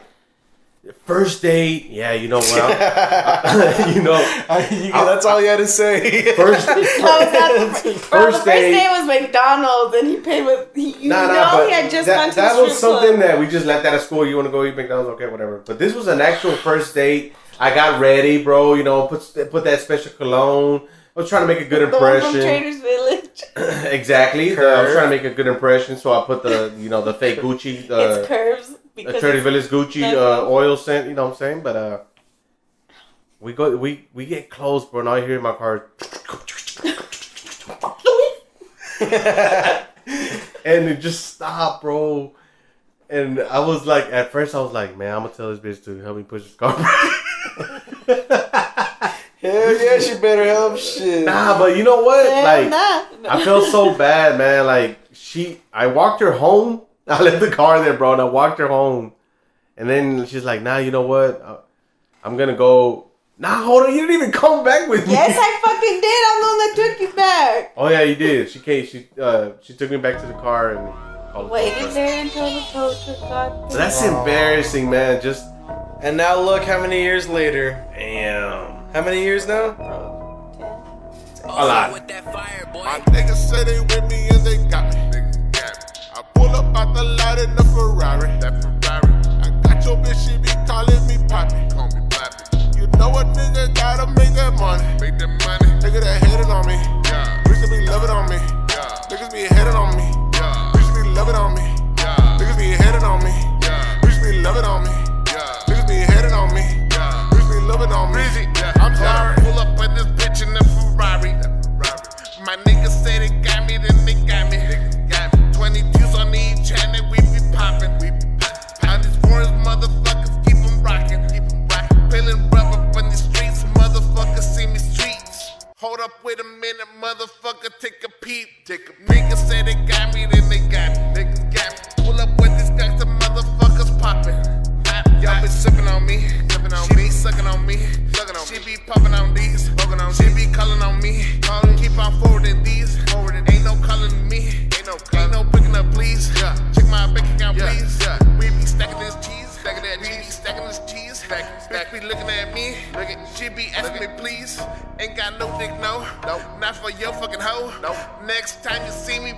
first date, yeah, you know what? you know, I- you- that's all you had to say. first That was not the, bro, First first date- was McDonald's, and he paid with he, you Nah, know nah, but he had just that, gone to that the was strip something club. that we just left out of school. You want to go eat McDonald's? Okay, whatever. But this was an actual first date. I got ready, bro. You know, put put that special cologne. I was trying to make a good The impression. Traders Village. exactly. I was trying to make a good impression, so I put the you know the fake Gucci, it's uh, curves because Trader it's- Village Gucci uh, oil scent. You know what I'm saying? But uh, we go we we get close, bro. And you hear my car. and it just stopped, bro. And I was like, at first, I was like, man, I'm gonna tell this bitch to help me push this car. Hell yeah, she better help shit. nah, but you know what? Hell like, nah. I felt so bad, man. Like, she, I walked her home. I left the car there, bro, and I walked her home. And then she's like, nah, you know what? Uh, I'm gonna go. Nah, hold on, you didn't even come back with me. Yes, I fucking did. I'm the one that took you back. Oh yeah, you did. She came. She uh, she took me back to the car and called. the Waited there until the tow truck got there. That's embarrassing, man. Just And now look how many years later. damn. How many years now? A lot. My niggas say they with me and they got me. Got me. I pull up out the lot in the Ferrari. That Ferrari. I got your bitch, she be calling me Poppy. Call me Poppy. You know a nigga gotta make that money. Make that money. Nigga that hated on me. Yeah. Bitches be loving on me. Yeah. Niggas be hating on me. Yeah. Be loving on me. Yeah. Niggas be hating on me. Yeah. Bitches be loving on me. Yeah. Niggas be hating on me. Yeah. Bitches be loving on me. I'm sorry. Pull up with this bitch in the Ferrari. My niggas say they got me, then they got me. Got me. 22s on each hand, and we be poppin'. We be poppin'. All these foreign motherfuckers keep 'em rockin'. Keep 'em rockin'. Peeling rubber from the streets, motherfuckers see me streets. Hold up, wait a minute, motherfucker, take a peep. Take a niggas say they got me, then hoe, no, next time you see me,